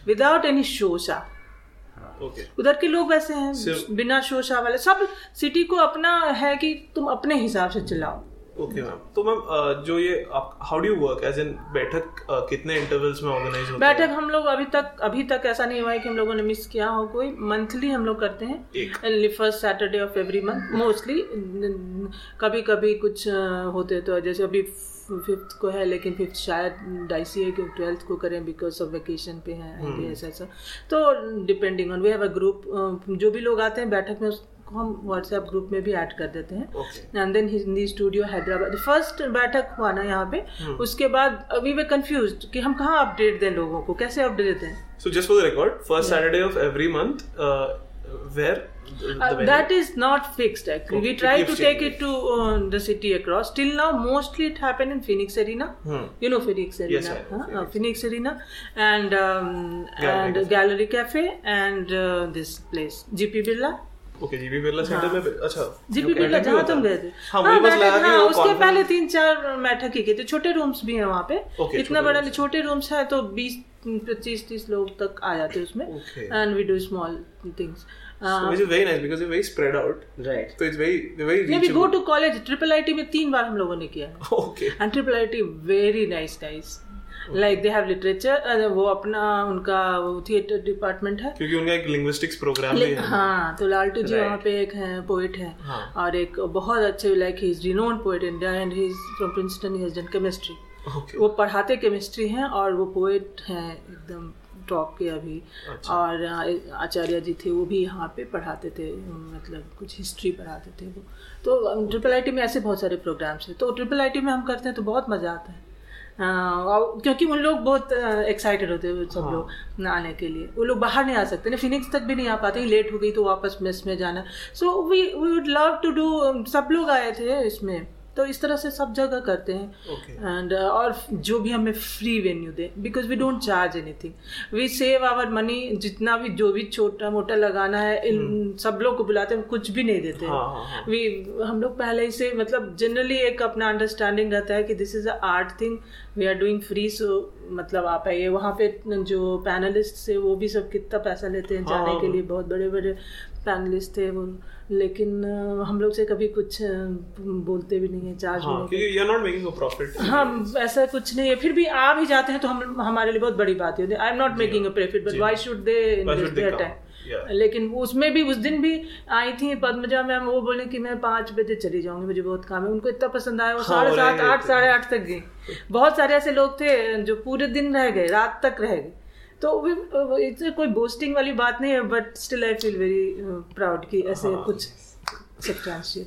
without any शोशा ओके उधर के लोग वैसे हैं बिना शोशा वाले। सब सिटी को अपना है कि तुम अपने हिसाब से चलाओ। ओके मैम तो मैम जो ये how do you work as in बैठक कितने इंटरवल्स में ऑर्गेनाइज होती है? बैठक हम लोग अभी तक अभी तक ऐसा नहीं हुआ है कि हम लोगों ने मिस किया हो कोई। मंथली हम लोग करते एक। हैं first Saturday of every month mostly कभी कभी कुछ होते तो जैसे अभी फिफ्थ को है लेकिन फिफ्थ शायद डाइसी है कि ट्वेल्थ को करें बिकॉज़ ऑफ़ वेकेशन पे हैं हम्म। ऐसा ऐसा। तो depending on we have a group जो भी लोग आते हैं बैठक में उसको हम व्हाट्सएप ग्रुप में भी ऐड कर देते हैं। And then Hindi studio Hyderabad first बैठक हुआ ना यहाँ पे हम्म। उसके बाद वी वे कंफ्यूज कि हम कहाँ अपडेट दें लोगों को कैसे अपडेट दें? Just for the record, first Saturday of every month, uh, where venue? that is not fixed actually we Okay, it try to take changing. it to uh, the city across till now mostly it happened in phoenix arena Hmm. you know phoenix arena Yes, I know huh? Phoenix. Uh, phoenix arena and um, Gallery and Cafe. gallery cafe and uh, this place gp birla GB Birla centre में अच्छा GP Birla जहाँ तुम गए थे हाँ मुझे बस लगा हाँ, उसके पहले तीन चार बैठक ही की थी छोटे रूम्स भी हैं वहाँ पे Okay, इतना बड़ा छोटे रूम्स है तो बीस पच्चीस तीस लोग तक आ जाते हैं उसमें and we do small things So, which is very nice because very spread out. Right. So it's very very we go reachable. To college triple I में तीन बार हम लोगों ने किया है Okay. Nice guys like they have literature वो अपना उनका थिएटर डिपार्टमेंट है क्योंकि उनका एक linguistics program भी है. हाँ तो लालटू जी वहाँ पे एक है पोएट है हाँ. और एक बहुत अच्छे like he is renowned poet India and he is from Princeton he has done chemistry Okay. वो पढ़ाते केमिस्ट्री हैं और वो पोएट हैं एकदम टॉप के अभी अच्छा। और आचार्य जी थे वो भी यहाँ पे पढ़ाते थे मतलब कुछ हिस्ट्री पढ़ाते थे वो। तो ट्रिपल आईटी में ऐसे बहुत सारे प्रोग्राम्स हैं। तो ट्रिपल आईटी में हम करते हैं तो बहुत मज़ा आता है। और क्योंकि उन लोग बहुत एक्साइटेड होते हैं सब हाँ। लोग आने के लिए। वो लोग बाहर नहीं आ सकते ना फिनिक्स तक भी नहीं आ पाते लेट हो गई तो वापस मेस में जाना। So we we would love to do सब लोग आए थे इसमें। तो इस तरह से सब जगह करते हैं एंड Okay. एंड और जो भी हमें free venue they because we don't charge anything we save our money जितना भी जो भी छोटा मोटा लगाना है इन सब लोग को बुलाते हैं कुछ भी नहीं देते हाँ, हाँ, हाँ। वी हम लोग पहले ही से मतलब जनरली एक अपना अंडरस्टैंडिंग रहता है कि this is a art thing we are doing free so मतलब आप आइए वहाँ पे जो पैनलिस्ट है वो भी सब कितना पैसा लेते हैं जाने हाँ। के लिए बहुत बड़े बड़े पैनलिस्ट थे वो लेकिन हम लोग से कभी कुछ बोलते भी नहीं है चार्ज हाँ क्योंकि not making a profit. हम ऐसा कुछ नहीं है। फिर भी आ भी जाते हैं तो हम हमारे लिए बहुत बड़ी बात है। I am not making a profit but. Why should they Why invest their time Yeah. लेकिन उसमें भी उस दिन भी आई थी पद्मजा मैम वो बोले कि मैं पाँच बजे चली जाऊँगी मुझे बहुत काम है। उनको इतना पसंद आया वो हाँ, साढ़े सात आठ साढ़े आठ तक गई। बहुत सारे ऐसे लोग थे जो पूरे दिन रह गए रात तक रह गए। तो इट्स कोई बोस्टिंग वाली बात नहीं है but still I feel very proud कि ऐसे हाँ। कुछ सब्सटेंशियल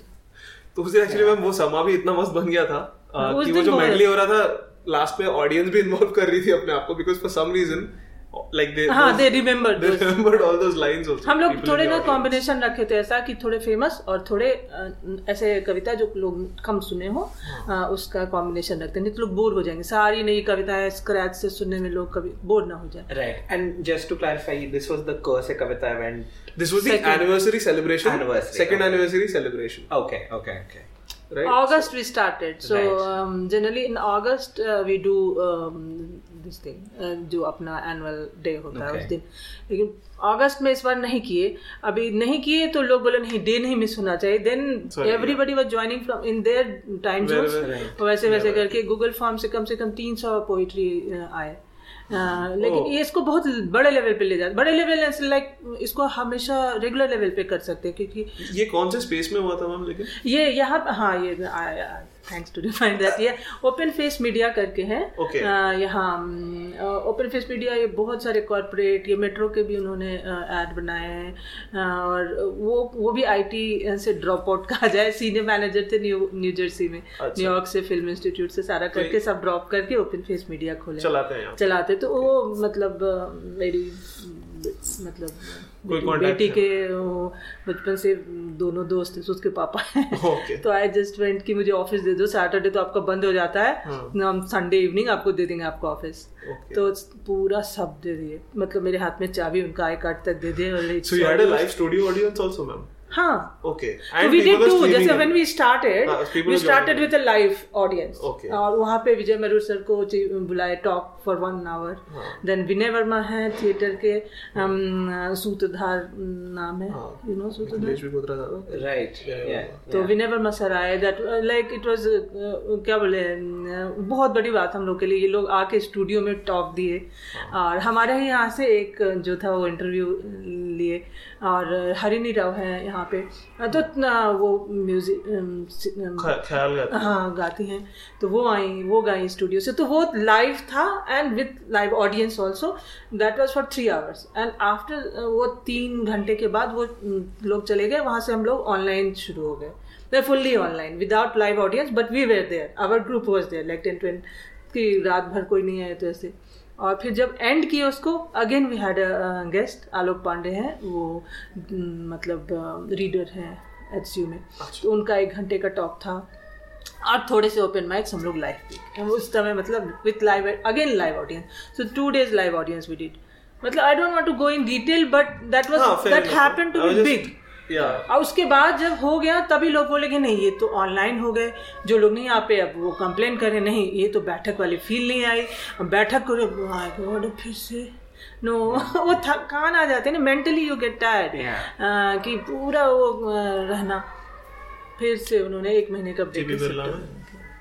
तो उस दिन एक्चुअली मैम वो समा भी इतना मस्त बन गया था हाँ, कि वो जो मेडली हो रहा था लास्ट में ऑडियंस भी इन्वॉल्व कर रही थी अपने आप को बिकॉज़ फॉर सम रीजन हम लोग थोड़े ना कॉम्बिनेशन रखे थे ऐसा कि थोड़े फ़ेमस और थोड़े ऐसे कविता जो लोग कम सुने हो उसका कॉम्बिनेशन रखते नहीं तो लोग बोर हो जाएँगे। सारी नई कविताएँ स्क्रैच से सुनने में लोग कभी बोर ना हो जाए। Right and just to clarify this was the event this was anniversary celebration second anniversary celebration okay okay okay right? August we started. So Right. um, generally in August uh, we do um, this thing uh, जो अपना annual day होता है उस दिन लेकिन अगस्त में इस बार नहीं किए अभी नहीं किए तो लोग बोले नहीं डे नहीं मिस होना चाहिए then everybody was joining from in their time Wherever, वैसे वैसे करके गूगल फॉर्म से कम से कम तीन सौ पोइट्री आए अ, लेकिन Oh. ये इसको बहुत बड़े लेवल पे ले जाते बड़े लेवल लाइक इसको हमेशा रेगुलर लेवल पे कर सकते हैं क्योंकि ये कौन से स्पेस में हुआ था मैम लेकिन ये यहाँ हाँ ये थैंक्स टू रिमाइंड दैट ये ओपन फेस मीडिया करके है। Okay. यहाँ ओपन फेस मीडिया ये बहुत सारे कॉरपोरेट ये मेट्रो के भी उन्होंने ऐड बनाए हैं। और वो वो भी आईटी से ड्रॉप आउट कहा जाए। सीनियर मैनेजर थे न्यू न्यू जर्सी में। अच्छा। न्यूयॉर्क से फ़िल्म इंस्टीट्यूट से सारा तो करके सब ड्रॉप करके ओपन फेस मीडिया खोले। चलाते हैं चलाते तो वो मतलब मेरी मतलब कोई कांटेक्ट बेटी के बचपन से दोनों दोस्त हैं उसके पापा हैं। ओके तो आई जस्ट वेंट कि मुझे ऑफ़िस दे दो। सैटरडे तो आपका बंद हो जाता है। हम संडे इवनिंग आपको दे देंगे आपको ऑफ़िस तो पूरा सब दे दिए। मतलब मेरे हाथ में चाबी उनका आई कार्ड तक दे दिए so you had a live studio audience also ma'am और वहाँ पे विजय मरूर सर को बुलाए talk for one hour. Then Vinay Verma है थिएटर के um, सूत्रधार नाम है। You know Sutradhar Yeah. तो विनय वर्मा सर आए दैट लाइक इट वाज क्या बोले uh, बहुत बड़ी बात हम लोग के लिए ये लोग आके स्टूडियो में टॉक दिए। और हमारे ही यहाँ से एक जो था वो इंटरव्यू लिए और हरिणी राव है यहाँ पे। तो इतना वो म्यूज़िक ख्याल गाती हाँ। गाती हैं। तो वो आई वो गाई स्टूडियो से। तो वो लाइव था and with live audience also that was for three hours and after वो तीन घंटे के बाद वो mm, लोग चले गए वहाँ से हम लोग ऑनलाइन शुरू हो गए। We fully online without live audience but we were there our group was there like ten twenty कि रात भर कोई नहीं आए तो ऐसे। और फिर जब एंड किया उसको again we had a guest Alok Pandey हैं वो mm, मतलब रीडर हैं एच में। तो उनका एक घंटे का टॉक था। और थोड़े से ओपन माइक्स हम लोग लाइव भी हम उस समय मतलब with live again live audience so two days live audience we did मतलब I don't want to go in detail but that was that. Happen to be big और उसके बाद जब हो गया तभी लोग बोले कि नहीं ये तो ऑनलाइन हो गए। जो लोग नहीं आ पे अब वो कंप्लेन करें नहीं ये तो बैठक वाली फील नहीं आई। बैठक करो गॉड फिर से नो वो थकान आ जाते हैं ना मेंटली यू गेट टायर्ड कि पूरा वो रहना। फिर से उन्होंने एक महीने का break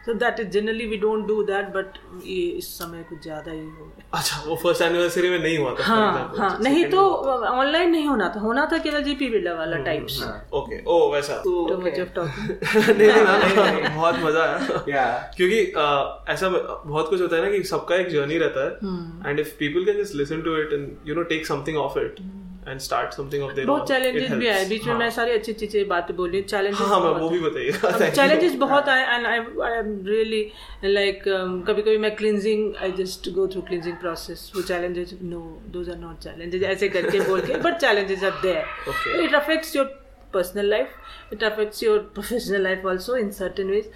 so that is generally we don't do that but ये इस समय कुछ ज़्यादा ही हो गया। अच्छा वो फ़र्स्ट एनिवर्सरी में नहीं हुआ था? हाँ हाँ। नहीं तो ऑनलाइन नहीं होना था। होना था केवल जीपी बिरला वाला टाइप्स ओके ओ वैसा। ऑफ़ टॉकिंग नहीं नहीं बहुत मज़ा आया। Yeah. क्योंकि ऐसा बहुत कुछ होता है ना कि सबका एक जर्नी रहता हम्म। है and if people can just listen to it and you know take something off it and start something off there बहुत चैलेंजेस भी आए बीच में मैं सारी अच्छी अच्छी चीज़ें बातें बोली चैलेंजेस हाँ मैं वो भी बताइए। चैलेंजेस बहुत आए and I I am really like कभी कभी मैं cleansing I just go through cleansing process वो challenges no those are not challenges ऐसे करके बोल के but challenges are. There it affects your personal life it affects your professional life also in certain ways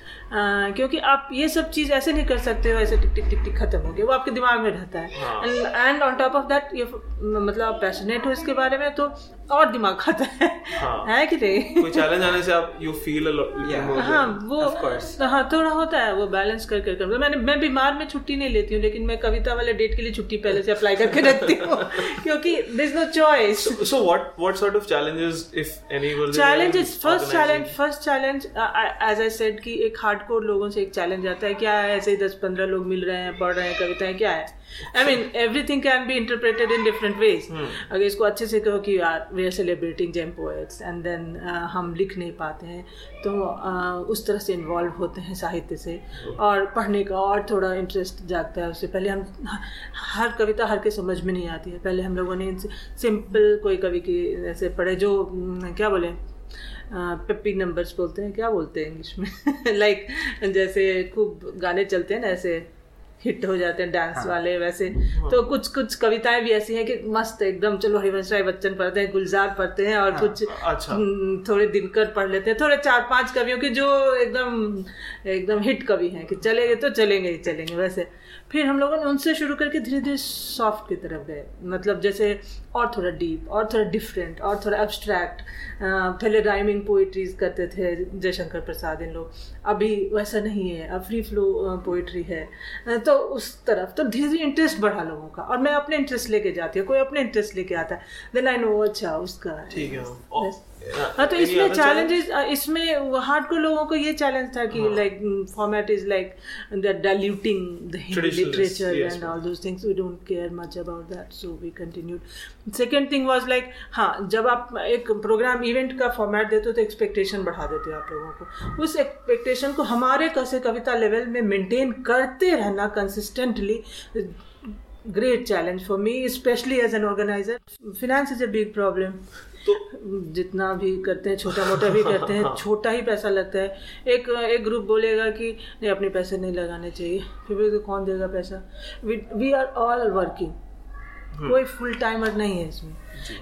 क्योंकि आप ये सब चीज़ ऐसे नहीं कर सकते हो ऐसे टिक टिक टिक टिक खत्म हो गया। वो आपके दिमाग में रहता हाँ। है। And on top of that ये मतलब आप पैशनेट हो इसके बारे में तो और दिमाग खाता है। हाँ। है कि नहीं? कोई चैलेंज आने से आप यू फील अ हाँ वो हाँ थोड़ा होता है वो बैलेंस कर कर कर। मैंने मैं बीमार में छुट्टी नहीं लेती हूँ लेकिन मैं कविता वाले डेट के लिए छुट्टी पहले से अप्लाई करके रखती हूँ। क्योंकि this no choice so what what sort of challenges if any were there challenge in is first challenge first challenge as I said कि एक हार्डकोर लोगों से एक चैलेंज आता है क्या है ऐसे ही दस पंद्रह लोग मिल रहे हैं पढ़ रहे हैं कविताएँ क्या है? I mean everything can be interpreted in different ways अगर इसको अच्छे से कहो कि यार we are celebrating gem poets and then हम लिख नहीं पाते हैं तो uh, उस तरह से इन्वॉल्व होते हैं साहित्य से। और पढ़ने का और थोड़ा इंटरेस्ट जागता है उससे। पहले हम हर कविता हर के समझ में नहीं आती है। पहले हम लोगों ने सिंपल कोई कवि की ऐसे पढ़े जो क्या बोले? पेपी नंबर्स बोलते हैं क्या बोलते हैं इंग्लिश में? लाइक like, जैसे खूब गाने चलते हैं ना ऐसे। हिट हो जाते हैं डांस हाँ। वाले वैसे तो कुछ कुछ कविताएँ भी ऐसी हैं कि मस्त एकदम चलो हरिवंश राय बच्चन पढ़ते हैं गुलजार पढ़ते हैं और हाँ। कुछ अच्छा। हम्म, थोड़े दिनकर पढ़ लेते हैं थोड़े चार पाँच कवियों के जो एकदम एकदम हिट कवि हैं कि चलेंगे तो चलेंगे ही चलेंगे वैसे फिर हम लोगों ने उनसे शुरू करके धीरे धीरे सॉफ्ट की तरफ़ गए मतलब जैसे और थोड़ा डीप और थोड़ा डिफरेंट और थोड़ा एब्स्ट्रैक्ट पहले राइमिंग पोइट्रीज करते थे जयशंकर प्रसाद इन लोग अभी वैसा नहीं है अब फ्री फ्लो पोइट्री है। तो उस तरफ़ तो धीरे धीरे इंटरेस्ट बढ़ा लोगों का। और मैं अपने इंटरेस्ट लेके जाती हूँ कोई अपने इंटरेस्ट लेके आता है। देन आई नो अच्छा उसका ठीक है। हाँ तो इसमें चैलेंजेस इसमें हार्ड को लोगों को ये चैलेंज था कि like format is like that diluting the literature and all those things we don't care much about that so we continued second thing was like हाँ जब आप एक प्रोग्राम इवेंट का फॉर्मेट देते हो तो एक्सपेक्टेशन बढ़ा देते हो आप लोगों को। उस एक्सपेक्टेशन को हमारे कैसे कविता लेवल में मेंटेन करते रहना consistently great challenge for me specially as an organiser finance is a big problem तो जितना भी करते हैं छोटा मोटा भी करते हैं छोटा ही पैसा लगता है। एक एक ग्रुप बोलेगा कि नहीं अपने पैसे नहीं लगाने चाहिए। फिर बोलेगा कौन देगा पैसा? वी आर ऑल वर्किंग कोई फुल टाइमर नहीं है इसमें।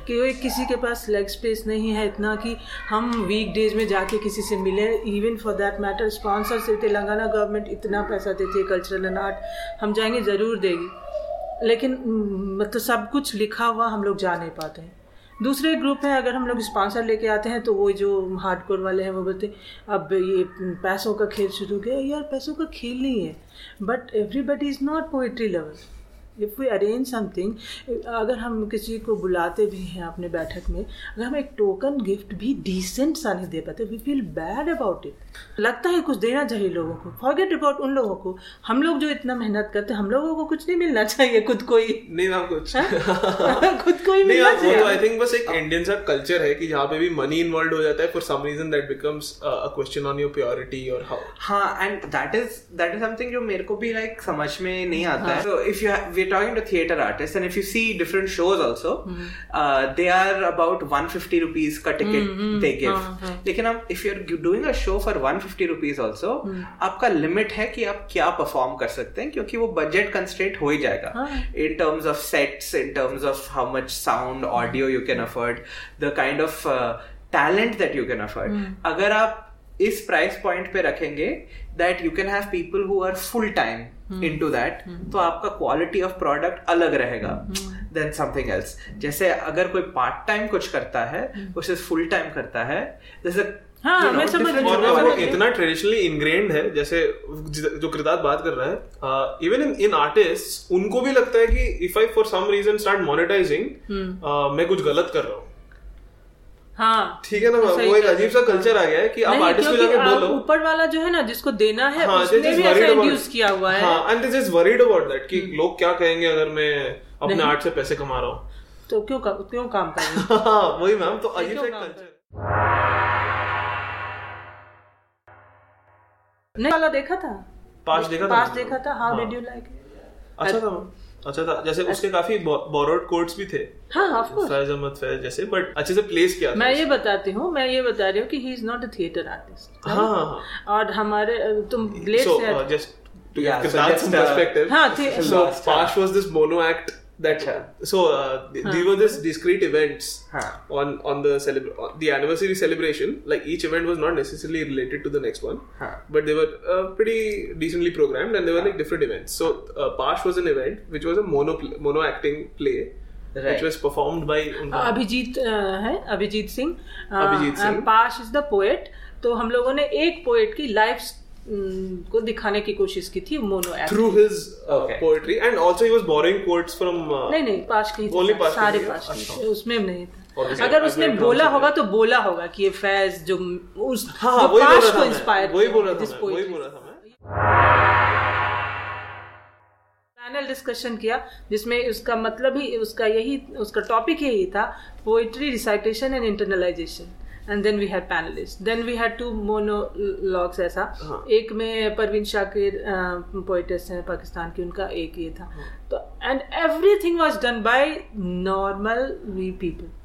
कि किसी के पास लेग स्पेस नहीं है इतना कि हम वीक डेज़ में जाके किसी से मिले। Even for that matter sponsor से तेलंगाना गवर्नमेंट इतना पैसा देती है कल्चरल एंड आर्ट हम जाएँगे ज़रूर देगी। लेकिन मतलब सब कुछ लिखा हुआ हम लोग जा नहीं पाते हैं। दूसरे ग्रुप है अगर हम लोग स्पॉन्सर लेके आते हैं तो वो जो हार्डकोर वाले हैं वो बोलते अब ये पैसों का खेल शुरू गया यार पैसों का खेल नहीं है। But everybody is not poetry lover if we arrange something अगर हम किसी को बुलाते भी हैं अपने बैठक में अगर हम एक टोकन गिफ्ट भी डिसेंट सा नहीं दे पाते we feel bad about it लगता है कुछ देना चाहिए लोगों को। फॉरगेट अबाउट उन लोगों को। हम लोग जो इतना मेहनत करते हैं हम लोगों को कुछ नहीं मिलना चाहिए खुद को ही। नहीं मैम कुछ। खुद को ही मिलना तो आई थिंक बस एक इंडियन सा कल्चर है कि जहाँ पे भी मनी इन्वॉल्व हो जाता है for some reason that becomes a question on your purity और हाउ हाँ and that is that is something जो मेरे को भी लाइक समझ में नहीं आता है। So if you we talking to theatre artist and if you see different shows also they are about 150 rupees का टिकट दे गिव लेकिन आप if you are doing a show for 150 rupees also आपका limit है कि आप क्या perform कर सकते हैं क्योंकि वो बजट कंस्ट्रेंट हो ही जाएगा. in terms of sets in terms of how much sound audio you can afford the kind of uh, talent that you can अगर आप इस प्राइस पॉइंट पे रखेंगे that you can have people who are full time into that तो आपका quality of product अलग रहेगा then something else जैसे अगर कोई पार्ट टाइम कुछ करता है उसे फुल टाइम करता है जैसे हाँ, मैं समझ और वो समझ रही। इतना ट्रेडिशनली इनग्रेन्ड है जैसे जो कृतार्थ बात कर रहा है इवन इन इन आर्टिस्ट उनको भी लगता है कि if I for some reason start monetising मैं कुछ गलत कर रहा हूँ। हाँ ठीक है ना वो एक अजीब सा। कल्चर आ गया है कि आप आर्टिस्ट को जाके बोलो। ऊपर वाला जो है ना जिसको देना है हाँ, उसने भी ऐसा इंड्यूस किया हुआ है। हाँ and this is worried about that कि लोग क्या कहेंगे अगर मैं अपने आर्ट से पैसे कमा रहा हूँ। तो क्यों का, क्यों काम करेंगे हाँ? वही मैम तो अजीब सा कल्चर नहीं वाला देखा था? पास देखा था पास देखा था हाउ। डिड यू लाइक अच्छा था अच्छा था जैसे उसके काफ़ी बोरोड कोड्स भी थे। हाँ ऑफ़ कोर्स फैज अहमद फैज जैसे बट अच्छे से प्लेस किया था मैं ये बताती हूँ मैं ये बता रही हूँ कि he is not a theatre artist हाँ हाँ हाँ। और हमारे तुम ब्लेड से just to to Yeah, give so so just, was this perspective act थे- so Pash was this mono act that so uh, th- huh. these were this discrete events Huh. on on the celebra- on the anniversary celebration like each event was not necessarily related to the next one Huh. but they were uh, pretty decently programmed and they were like different events so uh, Pash was an event which was a mono pl- mono acting play Right. which was performed by Abhijeet uh, है अभिजीत सिंह अ, अभिजीत सिंह। अ, पाश is the poet तो हम लोगों ने एक poet की life को दिखाने की कोशिश की थी mono act through his Okay. poetry. And also he was borrowing quotes from uh, नहीं नहीं पाश की ही था, पाश की सारे पाश की अच्छा। उसमें नहीं था। अगर उसने बोला होगा तो बोला होगा कि ये फैज जो उस हाँ जो वही बोल पाश रहा को था इंस्पायर वही बोल रहा था वही बोल रहा था मैं। पैनल डिस्कशन किया जिसमें उसका मतलब ही उसका यही उसका टॉपिक यही था poetry recitation and internalisation and then we had panelist then we had two monologues ऐसा। हाँ। एक में परवीन शाकिर पोइटेस्ट हैं पाकिस्तान की उनका एक ये था। तो and everything was done by normal we people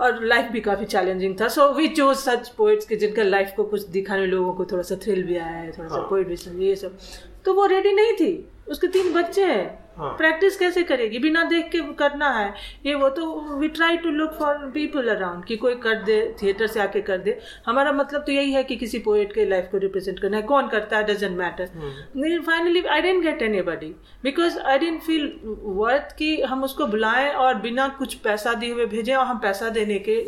और लाइफ भी काफ़ी चैलेंजिंग था। So we choose such poets के जिनका लाइफ को कुछ दिखाने लोगों को थोड़ा सा थ्रिल भी आया है थोड़ा सा पोइट भी समझे ये सब। तो वो रेडी नहीं थी। उसके तीन बच्चे हैं। हाँ। प्रैक्टिस कैसे करेगी? बिना देख के करना है। ये वो तो we try to look for people around कि कोई कर दे थिएटर से आके कर दे। हमारा मतलब तो यही है कि किसी पोएट के लाइफ को रिप्रेजेंट करना है। कौन करता है? Doesn't matter finally I didn't get anybody because I didn't feel worth कि हम उसको बुलाएँ और बिना कुछ पैसा दिए हुए भेजें और हम पैसा देने के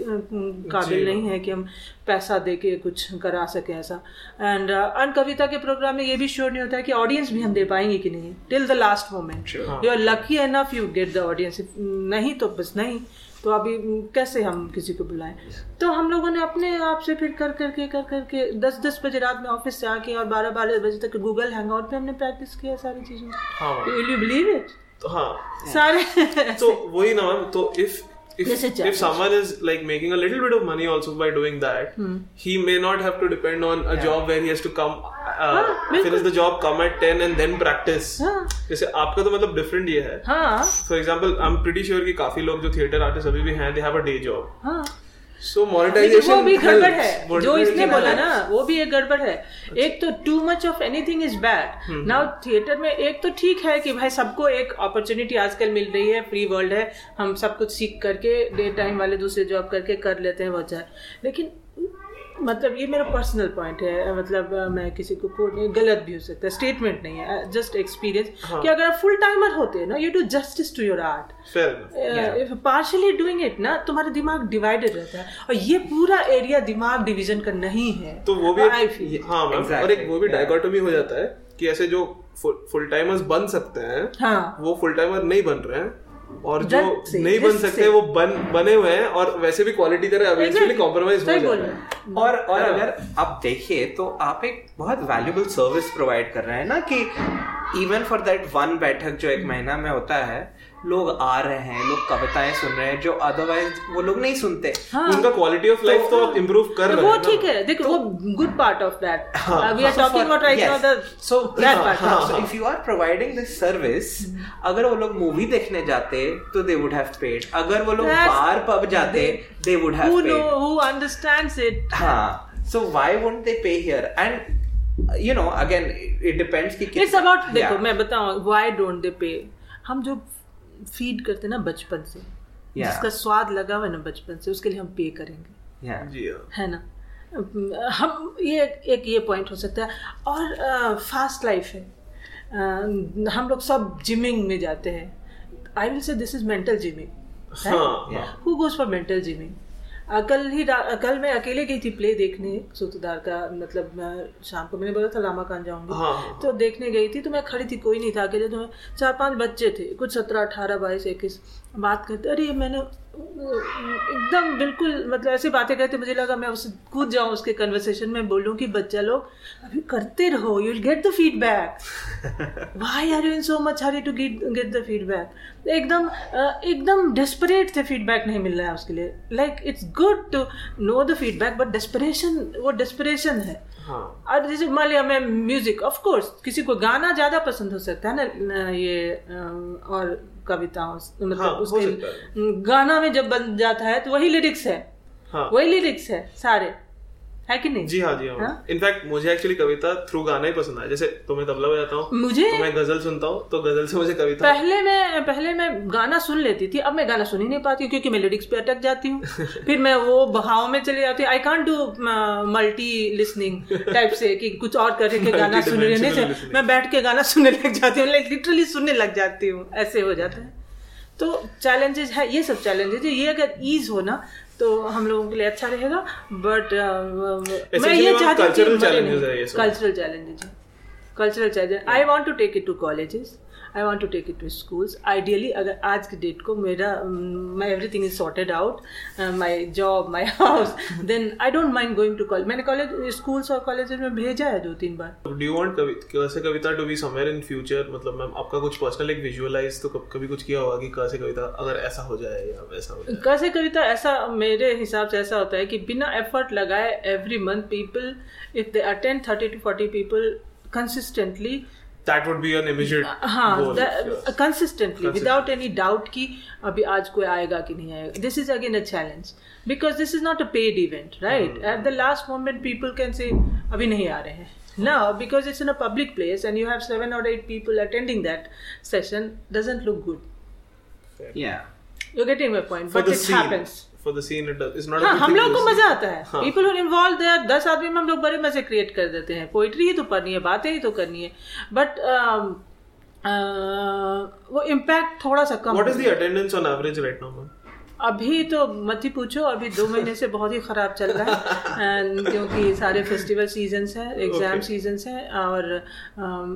काबिल नहीं है कि हम पैसा दे के कुछ करा सके ऐसा। एंड अन कविता के प्रोग्राम में ये भी श्योर नहीं होता है कि ऑडियंस भी हम दे पाएँगे कि नहीं। Till the last moment you are lucky enough you get the audience नहीं तो बस नहीं। तो अभी mm, कैसे हम किसी को बुलाएँ? तो हम लोगों ने अपने आप से फिर कर करके कर करके दस दस बजे रात में ऑफ़िस से आके और बारह बारह बजे तक गूगल हैंग आउट पे हमने प्रैक्टिस किया सारी चीज़ों हाँ। विल यू बिलीव इट तो हाँ। सारे तो वही ना मैम तो if if This is if someone is like making a little bit of money also by doing that hmm. he may not have to depend on a yeah. job where he has to come uh, finish the job come at 10 and then practice हाँ जैसे आपका तो मतलब different ये है हाँ for example I am pretty sure कि काफ़ी लोग जो थिएटर आर्टिस्ट अभी भी हैं they have a day job हाँ So monetization वो भी गड़बड़ है। जो इसने बोला ना वो भी एक गड़बड़ है। अच्छा। एक तो too much of anything is bad now theatre में एक तो ठीक है कि भाई सबको एक अपॉर्चुनिटी आजकल मिल रही है फ्री वर्ल्ड है। हम सब कुछ सीख करके डे टाइम वाले दूसरे जॉब करके कर लेते हैं बहुत ज़्यादा। लेकिन मतलब ये मेरा पर्सनल पॉइंट है मतलब मैं किसी को कोट नहीं गलत भी हो सकता है स्टेटमेंट नहीं है जस्ट एक्सपीरियंस हाँ। कि अगर आप फुल टाइमर होते हैं ना you do justice to your art partially doing it ना तुम्हारा दिमाग डिवाइडेड रहता है और ये पूरा एरिया दिमाग डिवीज़न का नहीं है तो वो भी feel. एक- हाँ मैम और एक वो भी डायकोटोमी हो जाता है कि ऐसे जो फुल टाइमर्स बन सकते हैं हाँ। वो फुल टाइमर नहीं बन रहे हैं और जो नहीं बन सकते वो बन बने हुए हैं और वैसे भी क्वालिटी तरह eventually कॉम्प्रोमाइज हो जाता है हैं। और और हाँ। अगर आप देखिए तो आप एक बहुत वैल्यूबल सर्विस प्रोवाइड कर रहे हैं ना कि इवन फॉर दैट वन बैठक जो एक महीना में होता है लोग आ रहे हैं लोग कविताएँ सुन रहे हैं जो अदरवाइज़ वो लोग नहीं सुनते। हाँ। उनका क्वालिटी ऑफ़ लाइफ तो, तो इम्प्रूव कर रहा है वो ठीक है देखो तो वो good part of that we are talking about right now the so that part so if you are providing this service अगर वो लोग मूवी देखने जाते तो दे वुड हैव पेड अगर वो लोग बार पब जाते they would have paid who know who understands it हाँ so why won't they pay here and you know again it depends कि इट्स अबाउट देखो मैं बताऊँ व्हाई डोंट दे पे हम जो फ़ीड करते हैं ना बचपन से। Yeah. जिसका स्वाद लगा हुआ है ना बचपन से उसके लिए हम पे करेंगे। Yeah. जी हाँ। है ना? हम ये एक ये पॉइंट हो सकता है। और फास्ट लाइफ है। आ, हम लोग सब जिमिंग में जाते हैं। I will say this is mental gymming हाँ who. Goes for mental gymming कल ही कल मैं अकेले गई थी प्ले देखने सूत्रधार का मतलब मैं शाम को मैंने बोला था लामा कान जाऊँगी हाँ, हाँ। तो देखने गई थी तो मैं खड़ी थी कोई नहीं था अकेले तो चार पाँच बच्चे थे कुछ सत्रह अठारह बाईस इक्कीस बात करते अरे मैंने एकदम बिल्कुल मतलब ऐसी बातें करते मुझे लगा मैं उससे कूद जाऊँ उसके कन्वर्सेशन में बोलूँ कि बच्चा लोग अभी करते रहो you will get the feedback why are you in so much hurry to get get the feedback एकदम एकदम डेस्परेट थे फीडबैक नहीं मिल रहा है उसके लिए। Like it's good to know the feedback but desperation वो डेस्परेशन है। हाँ। और जैसे मान लिया मैं म्यूज़िक ऑफ़ कोर्स किसी को गाना ज़्यादा पसंद हो सकता है ना ये और कविताओं मतलब हाँ, उसके गाना में जब बन जाता है तो वही लिरिक्स है। हाँ। वही लिरिक्स है सारे। है कि नहीं? जी हाँ जी हाँ। हाँ? इनफैक्ट मुझे एक्चुअली कविता थ्रू गाना ही पसंद है जैसे तो मैं तबला बजाता हूँ मुझे तो मैं गज़ल सुनता हूँ तो गज़ल से मुझे कविता पहले मैं पहले मैं गाना सुन लेती थी अब मैं गाना सुन ही नहीं पाती क्योंकि मैं लिरिक्स पे अटक जाती हूँ। फिर मैं वो बहाव में चली जाती हूँ। I can't do multi listening type से कि कुछ और करके गाना सुन लेने से मैं बैठ के गाना सुनने लग जाती हूँ लिटरली सुनने लग जाती हूँ। ऐसे हो जाता है। तो चैलेंजेस है ये सब चैलेंजेस है। ये अगर ईज हो ना तो हम लोगों के लिए अच्छा रहेगा बट मैं ये चाहती हूँ कल्चरल है cultural challenges I want to take it to colleges I want to take it to schools ideally अगर आज की डेट को मेरा my everything is sorted out my job my house then I don't mind going to college मैंने college schools और college में भेजा है दो तीन बार। डू वांट कैसे कविता to be somewhere in future मतलब मैम आपका कुछ पर्सनल एक विजुअलाइज तो कभी कुछ किया होगा कि कैसे कविता अगर ऐसा हो जाए या वैसा हो जाए? कैसे कविता ऐसा मेरे हिसाब से ऐसा होता है कि बिना एफर्ट लगाए every month people if they attend thirty to forty people consistently that would be an immediate हाँ कंसिस्टेंटली विदाउट एनी डाउट कि अभी आज कोई आएगा कि नहीं आएगा this is again a challenge because this is not a paid event right at the last moment people can say अभी नहीं आ रहे हैं now because it's in a public place and you have seven or eight people attending that session doesn't look good yeah you're getting my point for but it scene happens for the scene it is not हाँ हम लोग को मज़ा आता है। हाँ. People are involve there दस आदमी में हम लोग बड़े मज़े क्रिएट कर देते हैं। पोइट्री ही तो पढ़नी है बातें ही तो करनी है। बट वो इम्पैक्ट थोड़ा सा कम what is the attendance on average right now अभी तो मत ही पूछो अभी दो महीने से बहुत ही खराब चल रहा है। क्योंकि सारे फेस्टिवल सीजन्स हैं एग्ज़ाम. सीजन्स हैं और um,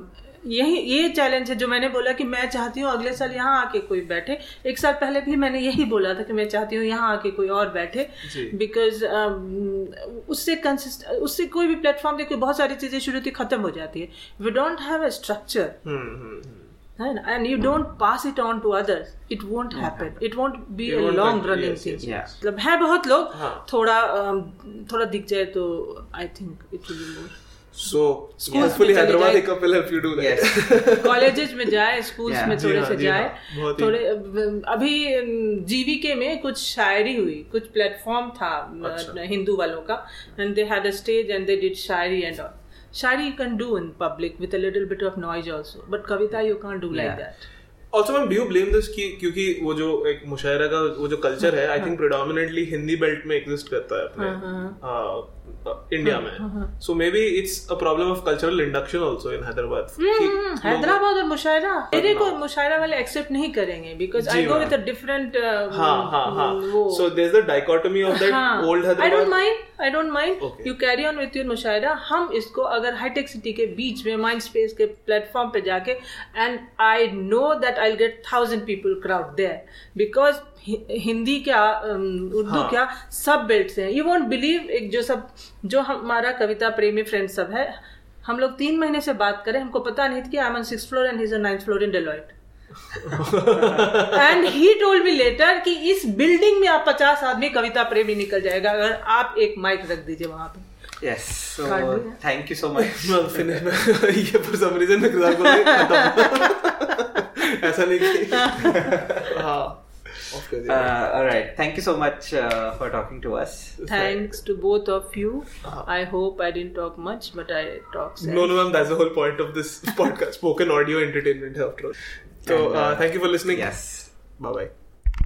यही ये चैलेंज है जो मैंने बोला कि मैं चाहती हूँ अगले साल यहाँ आके कोई बैठे। एक साल पहले भी मैंने यही बोला था कि मैं चाहती हूँ यहाँ आके कोई और बैठे। बिकॉज़ उससे कंसिस्ट उससे कोई भी प्लेटफॉर्म देखिए बहुत सारी चीज़ें शुरू होती खत्म हो जाती है। We don't have a structure hmm है ना? And you don't pass it on to others it won't happen it won't be It a won't long happen, running thing. मतलब है बहुत लोग। हाँ. थोड़ा अम, थोड़ा दिख जाए तो I think it will be more So schools Yes, fully में चले Hyderabad। Hiccup will help you do that. Yes. Colleges में जाए स्कूल्स Yeah. में थोड़े हाँ, से जाए हाँ, ही। थोड़े अभी जीवीके में कुछ शायरी हुई कुछ प्लेटफॉर्म था अच्छा। हिंदू वालों का and they had a stage and they did shayari and all shayari you can do in public with a little bit of noise also but kavita you can't do like Yeah. That Also, मैम, do you blame this कि क्योंकि वो जो एक मुशायरा का वो जो कल्चर है, I think predominantly Hindi belt में exist करता है अपने uh, इंडिया में। So maybe it's a problem of cultural induction also in Hyderabad Hyderabad और मुशायरा मेरे को मुशायरा वाले एक्सेप्ट नहीं करेंगे because I go with a different हाँ हाँ हाँ। So there is a dichotomy of that old Hyderabad I don't mind I don't mind you carry on with your mushaira हम इसको अगर हाईटेक सिटी के बीच में माइंड स्पेस के प्लेटफॉर्म पे जाके and I know that I will get 1000 people crowd there because Hindi क्या उर्दू हाँ. क्या सब बेल्ट हैं। यू वॉन्ट बिलीव एक जो सब जो हमारा कविता प्रेमी फ्रेंड सब है हम लोग तीन महीने से बात करें हमको पता नहीं था कि I am six floor and his ninth floor in Deloitte and he told me later कि इस बिल्डिंग में आप पचास आदमी कविता प्रेमी निकल जाएगा अगर आप एक माइक रख दीजिए वहाँ पे। ये मैं ऐसा नहीं हाँ। Uh, all right. Thank you so much uh, for talking to us. Thanks to both of you. Uh-huh. I hope I didn't talk much, but I talked. No, no, ma'am. That's the whole point of this podcast: spoken audio entertainment, after all. So, and, uh, thank you for listening. Yes. Bye bye.